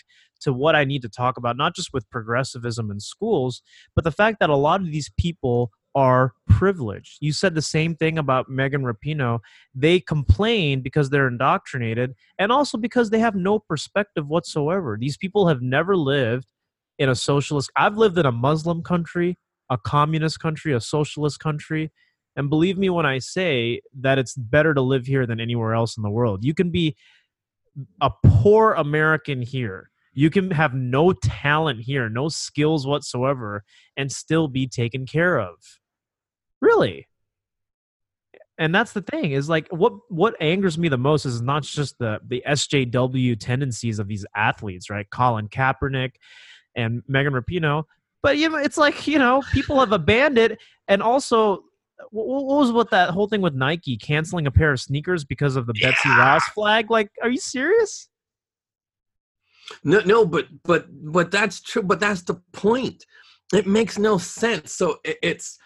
to what I need to talk about, not just with progressivism in schools, but the fact that a lot of these people are privileged. You said the same thing about Megan Rapinoe. They complain because they're indoctrinated and also because they have no perspective whatsoever. These people have never lived in a socialist. I've lived in a Muslim country, a communist country, a socialist country. And believe me when I say that it's better to live here than anywhere else in the world. You can be a poor American here you can have no talent here, no skills whatsoever, and still be taken care of. Really. And that's the thing is like what what angers me the most is not just the the SJW tendencies of these athletes, right? Colin Kaepernick and Megan Rapinoe, but you know, it's like you know people have abandoned and also what was what that whole thing with Nike canceling a pair of sneakers because of the yeah. Betsy Ross flag? Like, are you serious? No, no, but but but that's true. But that's the point. It makes no sense. So it, it's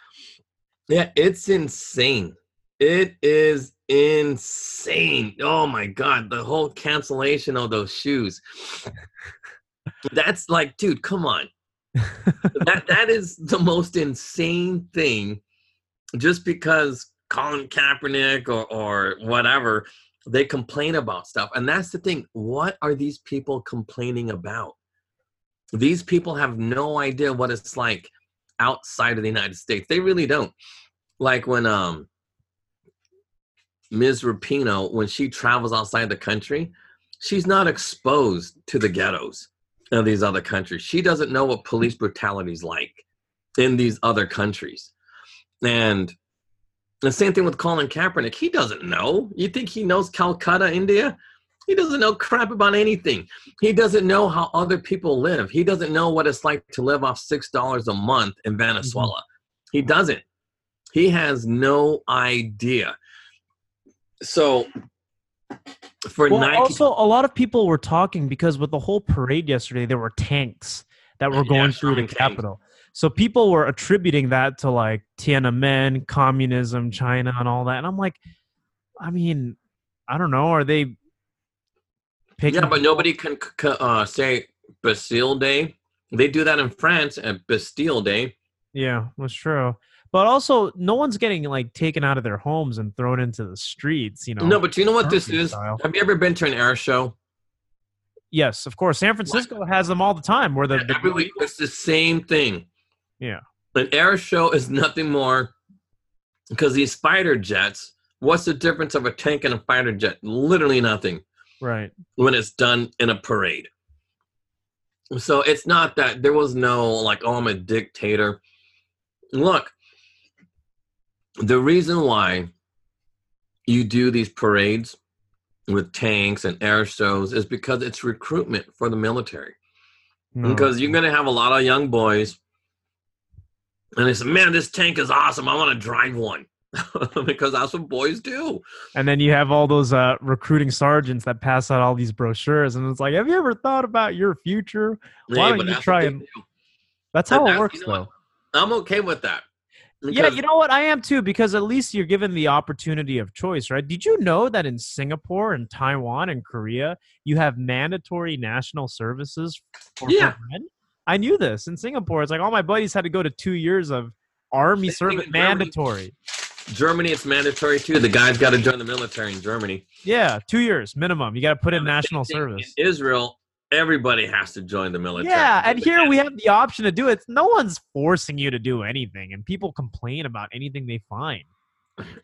yeah, it's insane. It is insane. Oh my god, the whole cancellation of those shoes. That's like, dude, come on. that that is the most insane thing. Just because Colin Kaepernick or or whatever they complain about stuff. And that's the thing. What are these people complaining about? These people have no idea what it's like outside of the United States. They really don't. Like when um Ms. Rapinoe, when she travels outside the country, she's not exposed to the ghettos of these other countries. She doesn't know what police brutality is like in these other countries. And The same thing with Colin Kaepernick. He doesn't know. You think he knows Calcutta, India? He doesn't know crap about anything. He doesn't know how other people live. He doesn't know what it's like to live off six dollars a month in Venezuela. He doesn't. He has no idea. So for Well, 90 also, a lot of people were talking because with the whole parade yesterday, there were tanks that were Yeah, going through the tanks. Capitol. So people were attributing that to like Tiananmen, communism, China, and all that. And I'm like, I mean, I don't know. Are they picking? Yeah, but nobody can uh, say Bastille Day. They do that in France at Bastille Day. Yeah, that's true. But also, no one's getting like taken out of their homes and thrown into the streets. You know. No, but you know what this is? style. Have you ever been to an air show? yes, of course. San Francisco has them all the time. Where the, the Every it's the same thing. Yeah. An air show is nothing more because these fighter jets. What's the difference of a tank and a fighter jet? Literally nothing right. when it's done in a parade. So it's not that there was no like, oh, I'm a dictator. Look, the reason why you do these parades with tanks and air shows is because it's recruitment for the military. No. Because you're going to have a lot of young boys, and they said, man, this tank is awesome. I want to drive one. because that's what boys do. And then you have all those uh, recruiting sergeants that pass out all these brochures, and it's like, have you ever thought about your future? Why Yeah, don't you try and- do. That's And how it that's- works, you know though. what? I'm okay with that. Yeah, you know what? I am too, because at least you're given the opportunity of choice, right? Did you know that in Singapore and Taiwan and Korea, you have mandatory national services for, for Yeah. men? I knew this. In Singapore, it's like all my buddies had to go to two years of army service, mandatory. Germany, it's mandatory too. The guy's got to join the military in Germany. Yeah, two years minimum. You got to put in national service. In Israel, everybody has to join the military. Yeah, and here we have the option to do it. No one's forcing you to do anything, and people complain about anything they find.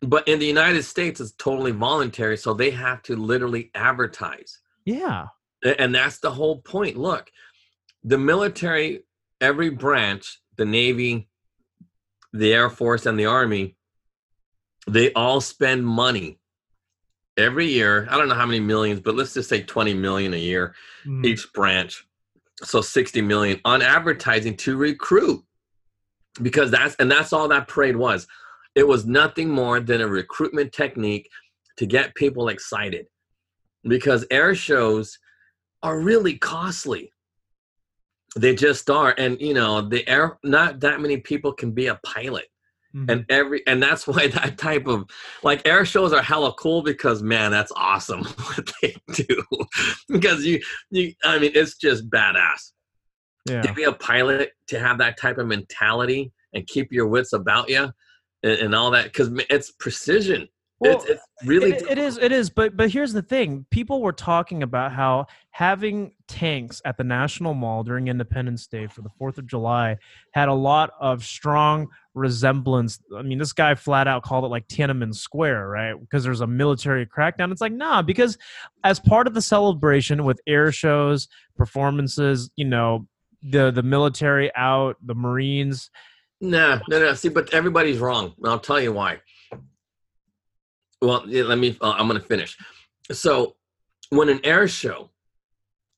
But in the United States, it's totally voluntary, so they have to literally advertise. Yeah, And that's the whole point. Look, the military, every branch, the Navy, the Air Force, and the Army, they all spend money every year. I don't know how many millions, but let's just say 20 million a year Mhm. each branch. So 60 million on advertising to recruit. Because that's and that's all that parade was. It was nothing more than a recruitment technique to get people excited. Because air shows are really costly. They just are. And you know, the air not that many people can be a pilot Mhm. and every and that's why that type of like air shows are hella cool because man that's awesome what they do because you you i mean it's just badass yeah. to be a pilot to have that type of mentality and keep your wits about you and, and all that because it's precision Well, it's, it's really it, it is it is but but here's the thing people were talking about how having tanks at the national mall during independence day for the 4th of july had a lot of strong resemblance i mean this guy flat out called it like tiananmen square right because there's a military crackdown it's like nah because as part of the celebration with air shows performances you know the the military out the marines Nah, no, no. See, but everybody's wrong. and I'll tell you why. Well, let me. Uh, I'm going to finish. So, when an air show,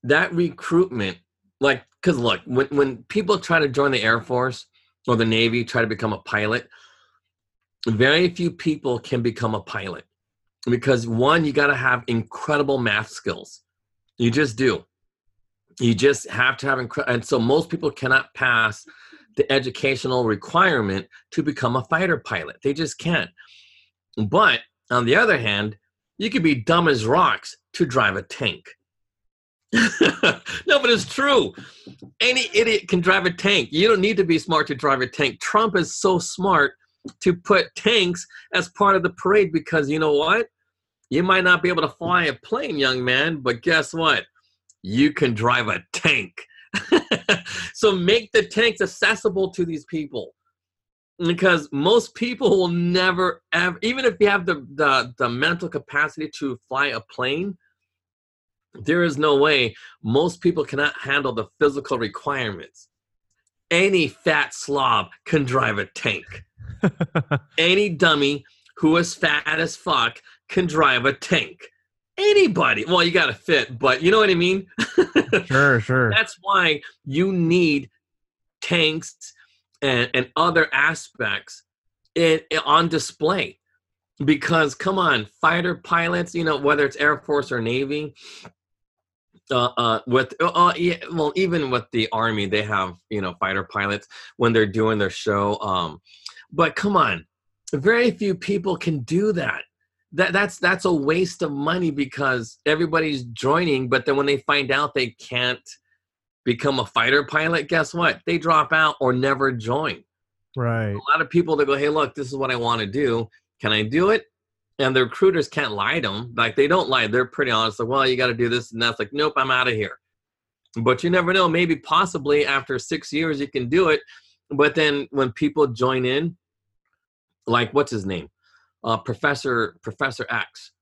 that recruitment, like, because look, when when people try to join the Air Force or the Navy, try to become a pilot, very few people can become a pilot because one, you got to have incredible math skills. You just do. You just have to have incredible, and so most people cannot pass the educational requirement to become a fighter pilot. They just can't. But on the other hand, you could be dumb as rocks to drive a tank. no, but it's true. Any idiot can drive a tank. You don't need to be smart to drive a tank. Trump is so smart to put tanks as part of the parade because you know what? You might not be able to fly a plane, young man, but guess what? You can drive a tank. so make the tanks accessible to these people because most people will never ever even if you have the, the the mental capacity to fly a plane there is no way most people cannot handle the physical requirements any fat slob can drive a tank any dummy who is fat as fuck can drive a tank. Anybody. Well, you got to fit, but you know what I mean? Sure, sure. That's why you need tanks and, and other aspects in, on display. Because come on, fighter pilots, you know, whether it's Air Force or Navy, uh, uh, with uh, uh, yeah, well, even with the Army, they have you know fighter pilots when they're doing their show. Um, but come on, very few people can do that. That that's that's a waste of money because everybody's joining, but then when they find out they can't become a fighter pilot, guess what? They drop out or never join. Right. A lot of people that go, "Hey, look, this is what I want to do. Can I do it?" And the recruiters can't lie to them. Like they don't lie. They're pretty honest. Like, well, you got to do this and that's. Like, nope, I'm out of here. But you never know. Maybe possibly after six years you can do it. But then when people join in, like what's his name, uh, Professor Professor X,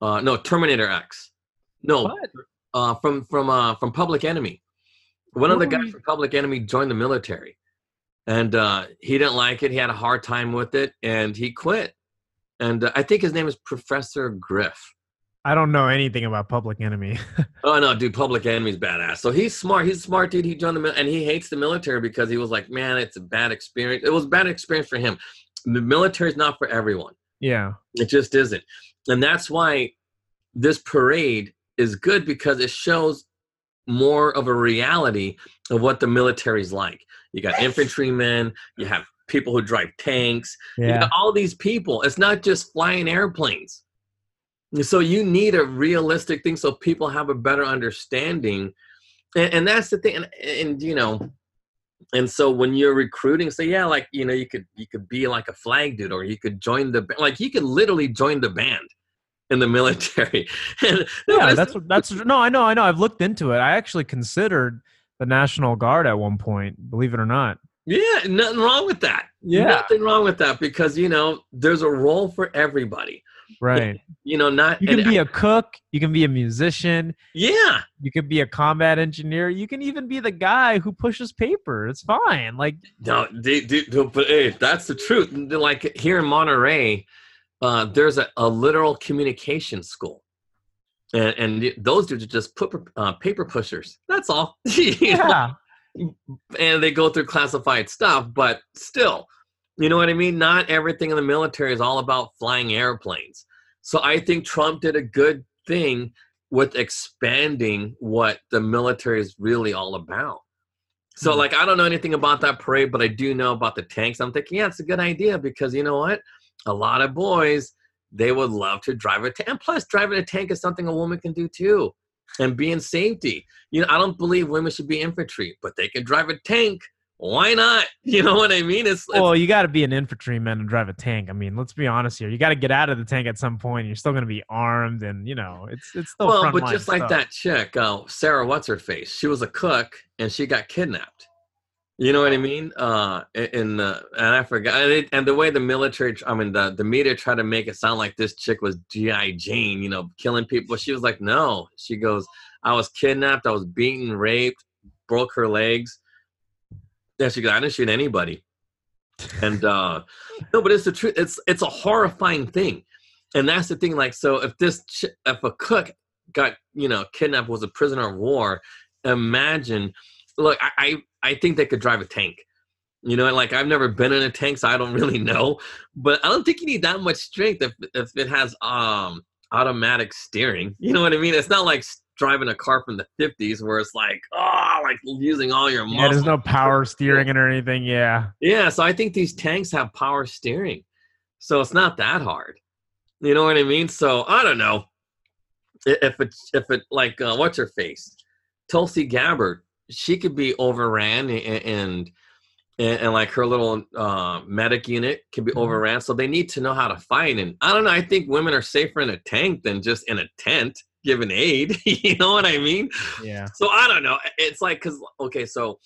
uh, no Terminator X, no, What? uh, from from uh, from Public Enemy. One of the guys from Public Enemy joined the military, and uh, he didn't like it. He had a hard time with it, and he quit. And uh, I think his name is Professor Griff. I don't know anything about Public Enemy. Oh no, dude! Public Enemy's badass. So he's smart. He's a smart, dude. He joined the mil- and he hates the military because he was like, man, it's a bad experience. It was a bad experience for him. The military is not for everyone. yeah. It just isn't. And that's why this parade is good because it shows more of a reality of what the military's like. You got infantrymen, you have people who drive tanks, you got all these people. It's not just flying airplanes. So you need a realistic thing so people have a better understanding. And, and that's the thing. And, and you know, and so when you're recruiting say yeah like you know you could you could be like a flag dude or you could join the like you could literally join the band in the military and Yeah, that's that's no, I know, I know. I've looked into it. I actually considered the National Guard at one point, believe it or not. yeah nothing wrong with that Yeah. nothing wrong with that because you know there's a role for everybody Right. you know not You can be a cook, you can be a musician, yeah you can be a combat engineer, you can even be the guy who pushes paper. It's fine. Like No, they, they, no, but hey, that's the truth. Like here in Monterey, uh, there's a, a literal communication school, and and those dudes are just put uh, paper pushers. That's all. Know? yeah. and they go through classified stuff, but still, you know what I mean. Not everything in the military is all about flying airplanes. So I think Trump did a good thing with expanding what the military is really all about. So, Hmm. like, I don't know anything about that parade, but I do know about the tanks. I'm thinking, yeah, it's a good idea because you know what? A lot of boys, they would love to drive a tank. And plus, driving a tank is something a woman can do too. And be in safety. You know, I don't believe women should be infantry, but they can drive a tank. Why not? You know what I mean? It's, it's Well, you got to be an infantryman and drive a tank. I mean, let's be honest here. You got to get out of the tank at some point. You're still going to be armed, and you know, it's it's still well, but just like stuff. that chick, uh, Sarah, what's her face? She was a cook and she got kidnapped. You know what I mean? Uh, in the and I forgot, and, it, and the way the military, I mean, the the media tried to make it sound like this chick was GI Jane, you know, killing people. She was like, no. She goes, I was kidnapped, I was beaten, raped, broke her legs. Yeah, she goes, I didn't shoot anybody. And uh no, but it's the truth. It's it's a horrifying thing, and that's the thing. Like, so if this ch- if a cook got you know kidnapped was a prisoner of war, imagine. Look, I I, I think they could drive a tank. You know, like I've never been in a tank, so I don't really know. But I don't think you need that much strength if if it has um automatic steering. You know what I mean? It's not like driving a car from the 50s where it's like oh like using all your muscles. yeah, there's no power steering it or anything. Yeah, Yeah, so I think these tanks have power steering. So it's not that hard. You know what I mean? So I don't know. If it if it like uh, what's her face? Tulsi Gabbard, she could be overran and and, and, and like her little uh, medic unit can be Mhm. overran. So they need to know how to fight. And I don't know. I think women are safer in a tank than just in a tent giving aid. you know what I mean? yeah. So I don't know. It's like because okay, so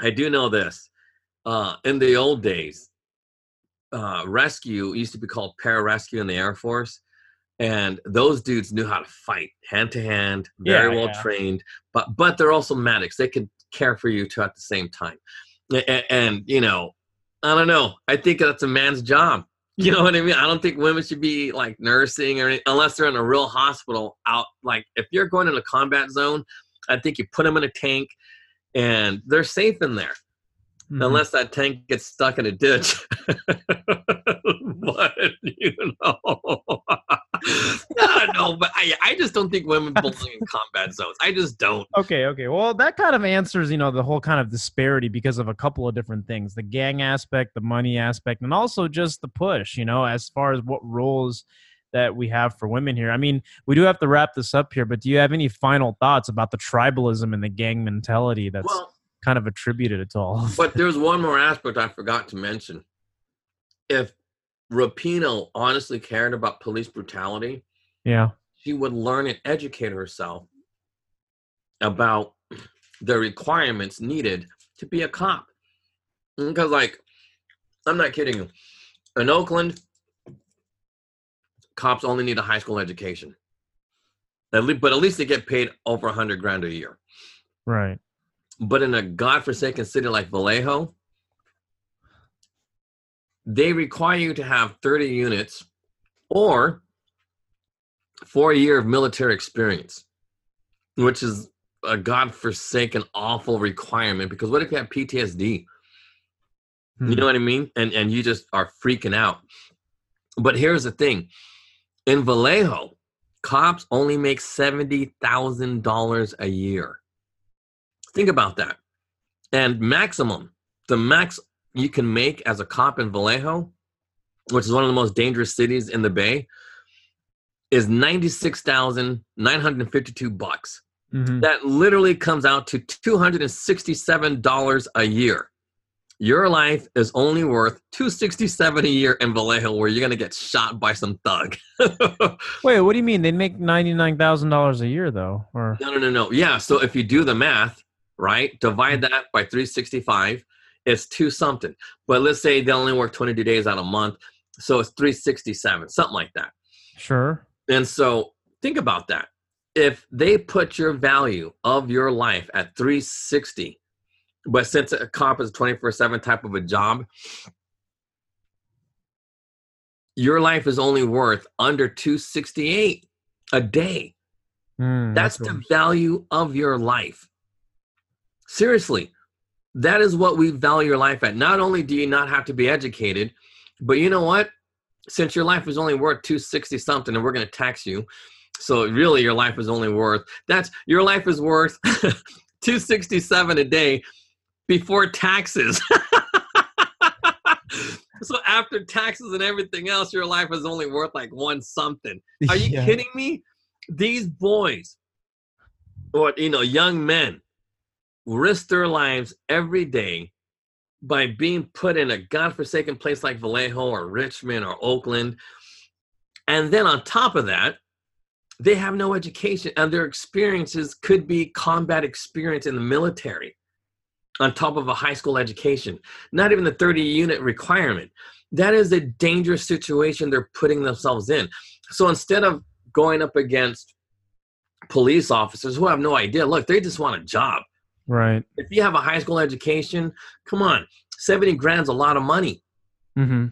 I do know this. Uh, in the old days, uh, rescue used to be called pararescue in the Air Force, and those dudes knew how to fight hand to hand, very Yeah, well yeah. trained. But but they're also medics; they can care for you too at the same time. And, and you know, I don't know. I think that's a man's job. You know what I mean? I don't think women should be like nursing or any, unless they're in a real hospital out. Like if you're going in a combat zone, I think you put them in a tank and they're safe in there. Mhm. Unless that tank gets stuck in a ditch. but you know, I know, but I, I just don't think women belong in combat zones. I just don't. Okay, okay. Well, that kind of answers, you know, the whole kind of disparity because of a couple of different things the gang aspect, the money aspect, and also just the push, you know, as far as what roles that we have for women here. I mean, we do have to wrap this up here, but do you have any final thoughts about the tribalism and the gang mentality that's Well, kind of attributed to all of But there's one more aspect I forgot to mention. If Rapinoe honestly cared about police brutality, Yeah. she would learn and educate herself about the requirements needed to be a cop. Because, like, I'm not kidding you. In Oakland, cops only need a high school education. At least, but at least they get paid over a hundred grand a year. Right. But in a godforsaken city like Vallejo, they require you to have 30 units or four year of military experience, which is a godforsaken, awful requirement. Because what if you have PTSD? Hmm. You know what I mean? And and you just are freaking out. But here's the thing: in Vallejo, cops only make seventy thousand dollars a year. Think about that. And maximum, the max you can make as a cop in Vallejo, which is one of the most dangerous cities in the Bay, is ninety-six thousand nine hundred fifty-two bucks. Mhm. That literally comes out to two hundred and sixty-seven dollars a year. Your life is only worth two sixty-seven a year in Vallejo, where you're gonna get shot by some thug. Wait, what do you mean? They make $99,000 a year, though? Or No, no, no, no. Yeah. So if you do the math, right, divide that by 365, it's two something. But let's say they only work 22 days out a month. So it's 367, something like that. Sure. And so think about that. If they put your value of your life at 360, but since a cop is 24 7 type of a job, your life is only worth under 268 a day. Mm, That's what- the value of your life. Seriously, that is what we value your life at. Not only do you not have to be educated, but you know what? Since your life is only worth 260 something and we're going to tax you, so really your life is only worth that's your life is worth 267 a day before taxes. so after taxes and everything else, your life is only worth like one something. Are you Yeah. kidding me? These boys, or you know, young men, risk their lives every day by being put in a godforsaken place like Vallejo or Richmond or Oakland. And then on top of that, they have no education and their experiences could be combat experience in the military on top of a high school education, not even the 30 unit requirement. That is a dangerous situation they're putting themselves in. So instead of going up against police officers who have no idea, look, they just want a job. Right. If you have a high school education, come on, 70 grand's a lot of money. hmm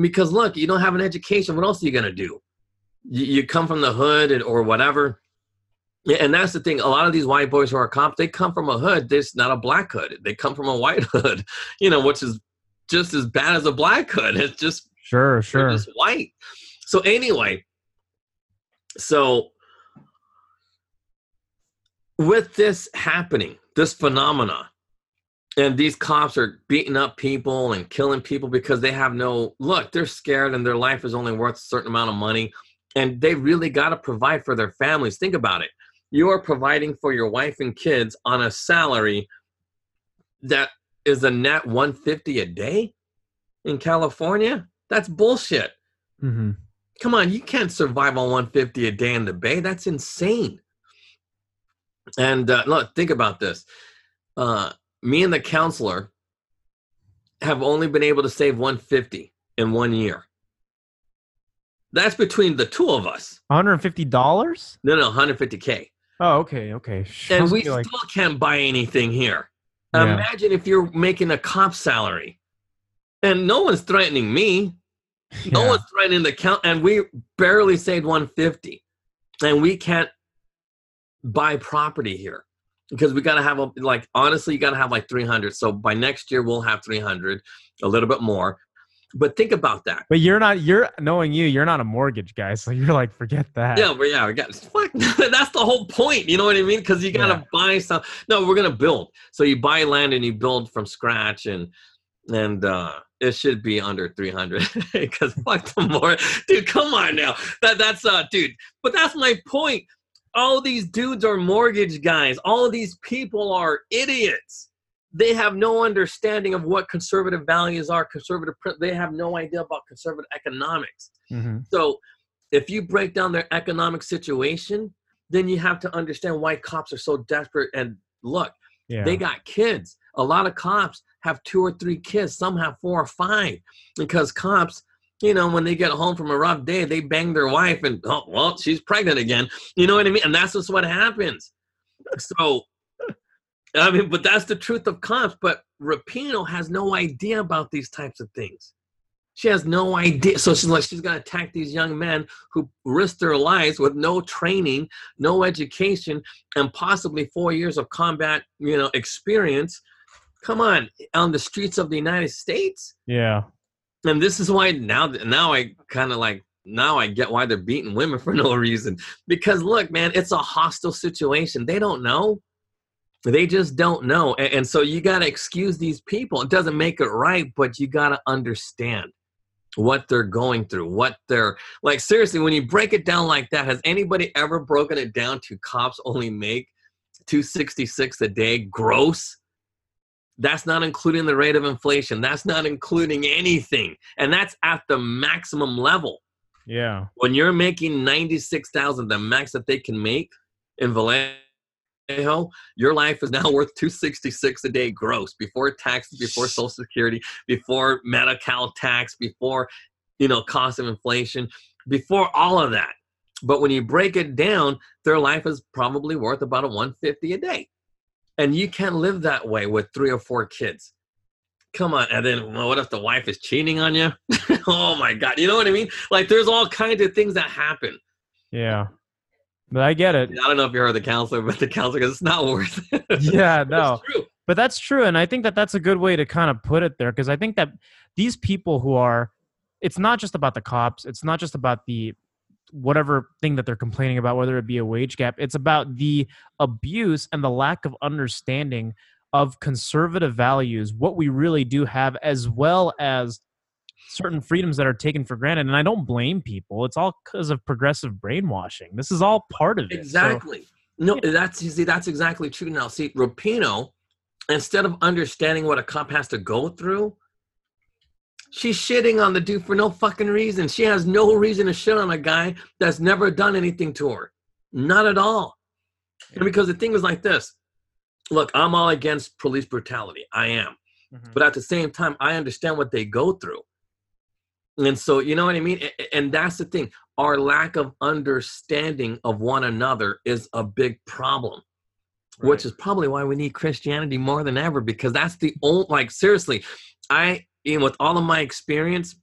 Because look, you don't have an education. What else are you going to do? You, you come from the hood and, or whatever. Yeah, and that's the thing. A lot of these white boys who are cops, they come from a hood. It's not a black hood. They come from a white hood, you know, which is just as bad as a black hood. It's just Sure, sure. just white. So anyway, so with this happening, this phenomena, and these cops are beating up people and killing people because they have no look, they're scared and their life is only worth a certain amount of money. And they really got to provide for their families. Think about it. You are providing for your wife and kids on a salary that is a net 150 a day in California. That's bullshit. hmm Come on, you can't survive on 150 a day in the Bay. That's insane. And uh, look, think about this. Uh, me and the counselor have only been able to save 150 in one year. That's between the two of us. $150? No, no, 150k, Oh, okay, okay. and we like- still can't buy anything here. Yeah. Imagine if you're making a cop salary, and no one's threatening me. No Yeah. one's threatening the count, and we barely saved 150, and we can't buy property here because we got to have a like honestly, you got to have like 300. So by next year, we'll have 300, a little bit more. But think about that. But you're not. You're knowing you. You're not a mortgage guy, so you're like, forget that. Yeah, but yeah, we got fuck, that's the whole point. You know what I mean? Because you gotta Yeah. buy some. No, we're gonna build. So you buy land and you build from scratch, and and uh it should be under 300 because fuck the more dude come on now that that's uh dude but that's my point all these dudes are mortgage guys all these people are idiots they have no understanding of what conservative values are conservative they have no idea about conservative economics hmm so if you break down their economic situation, then you have to understand why cops are so desperate. And look, Yeah. they got kids. A lot of cops have two or three kids. Some have four or five because cops, you know, when they get home from a rough day, they bang their wife and, oh, well, she's pregnant again. You know what I mean? And that's just what happens. So, I mean, but that's the truth of cops. But Rapinoe has no idea about these types of things. She has no idea. So she's like, she's gonna attack these young men who risk their lives with no training, no education, and possibly four years of combat, you know, experience. Come on, on the streets of the United States. yeah. And this is why now, now I kind of like now I get why they're beating women for no reason. Because look, man, it's a hostile situation. They don't know. They just don't know. And, and so you got to excuse these people. It doesn't make it right, but you got to understand what they're going through, what they're like. Seriously, when you break it down like that, has anybody ever broken it down to cops only make 266 a day gross? That's not including the rate of inflation. That's not including anything. And that's at the maximum level. Yeah. When you're making 96,000, the max that they can make in Vallejo, your life is now worth 266 a day gross before taxes, before social security, before medical tax, before, you know, cost of inflation, before all of that. But when you break it down, their life is probably worth about a 150 a day. And you can't live that way with three or four kids. Come on. And then well, what if the wife is cheating on you? oh my God. You know what I mean? Like there's all kinds of things that happen. Yeah. But I get it. I don't know if you heard the counselor, but the counselor goes, it's not worth it. Yeah. No. But that's true, and I think that that's a good way to kind of put it there because I think that these people who are, it's not just about the cops, it's not just about the whatever thing that they're complaining about, whether it be a wage gap. It's about the abuse and the lack of understanding of conservative values, what we really do have, as well as certain freedoms that are taken for granted. And I don't blame people; it's all because of progressive brainwashing. This is all part of it. So- Exactly. no, that's you see, that's exactly true now. See, Rapinoe, instead of understanding what a cop has to go through, she's shitting on the dude for no fucking reason. She has no reason to shit on a guy that's never done anything to her. Not at all. And because the thing is like this. Look, I'm all against police brutality. I am. Mhm. but at the same time i understand what they go through and so you know what i mean and that's the thing our lack of understanding of one another is a big problem which is probably why we need christianity more than ever because that's the only like seriously i know, with all of my experience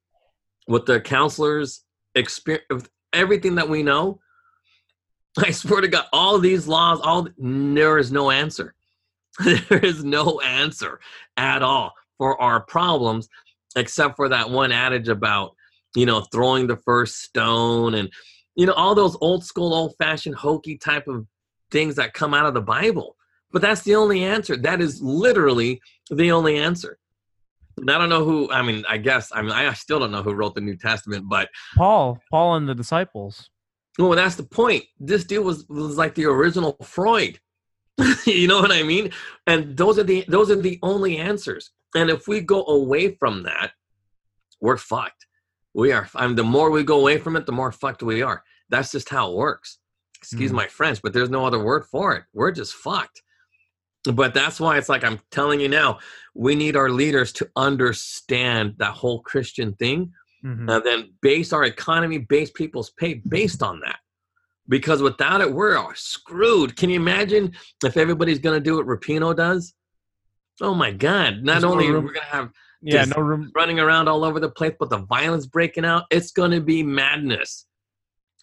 with the counselors experience with everything that we know i swear to god all these laws all there is no answer. There is no answer at all for our problems except for that one adage about you know throwing the first stone and you know all those old school old fashioned hokey type of things that come out of the bible. But that's the only answer. That is literally the only answer and i don't know who i mean i guess i mean i still don't know who wrote the new testament but Paul, Paul, and the disciples. well that's the point. This dude was was like the original freud. You know what i mean? And those are the those are the only answers. And if we go away from that we're fucked. We are i mean the more we go away from it the more fucked we are. That's just how it works. Excuse Mm. my french but there's no other word for it. We're just fucked but that's why it's like i'm telling you now we need our leaders to understand that whole christian thing Mhm. and then base our economy, base people's pay based on that. Because without it, we're screwed. Can you imagine if everybody's going to do what Rapinoe does? Oh my God! Not There's no only we're going to have Yeah, no room. running around all over the place, but the violence breaking out, it's going to be madness.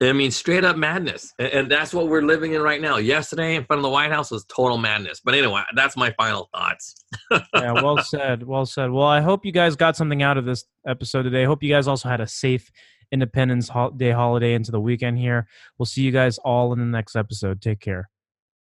I mean, straight up madness. And, that's what we're living in right now. Yesterday in front of the White House was total madness. But anyway, that's my final thoughts. yeah, well said. Well said. Well, I hope you guys got something out of this episode today. Hope you guys also had a safe Independence Day holiday into the weekend here. We'll see you guys all in the next episode. Take care.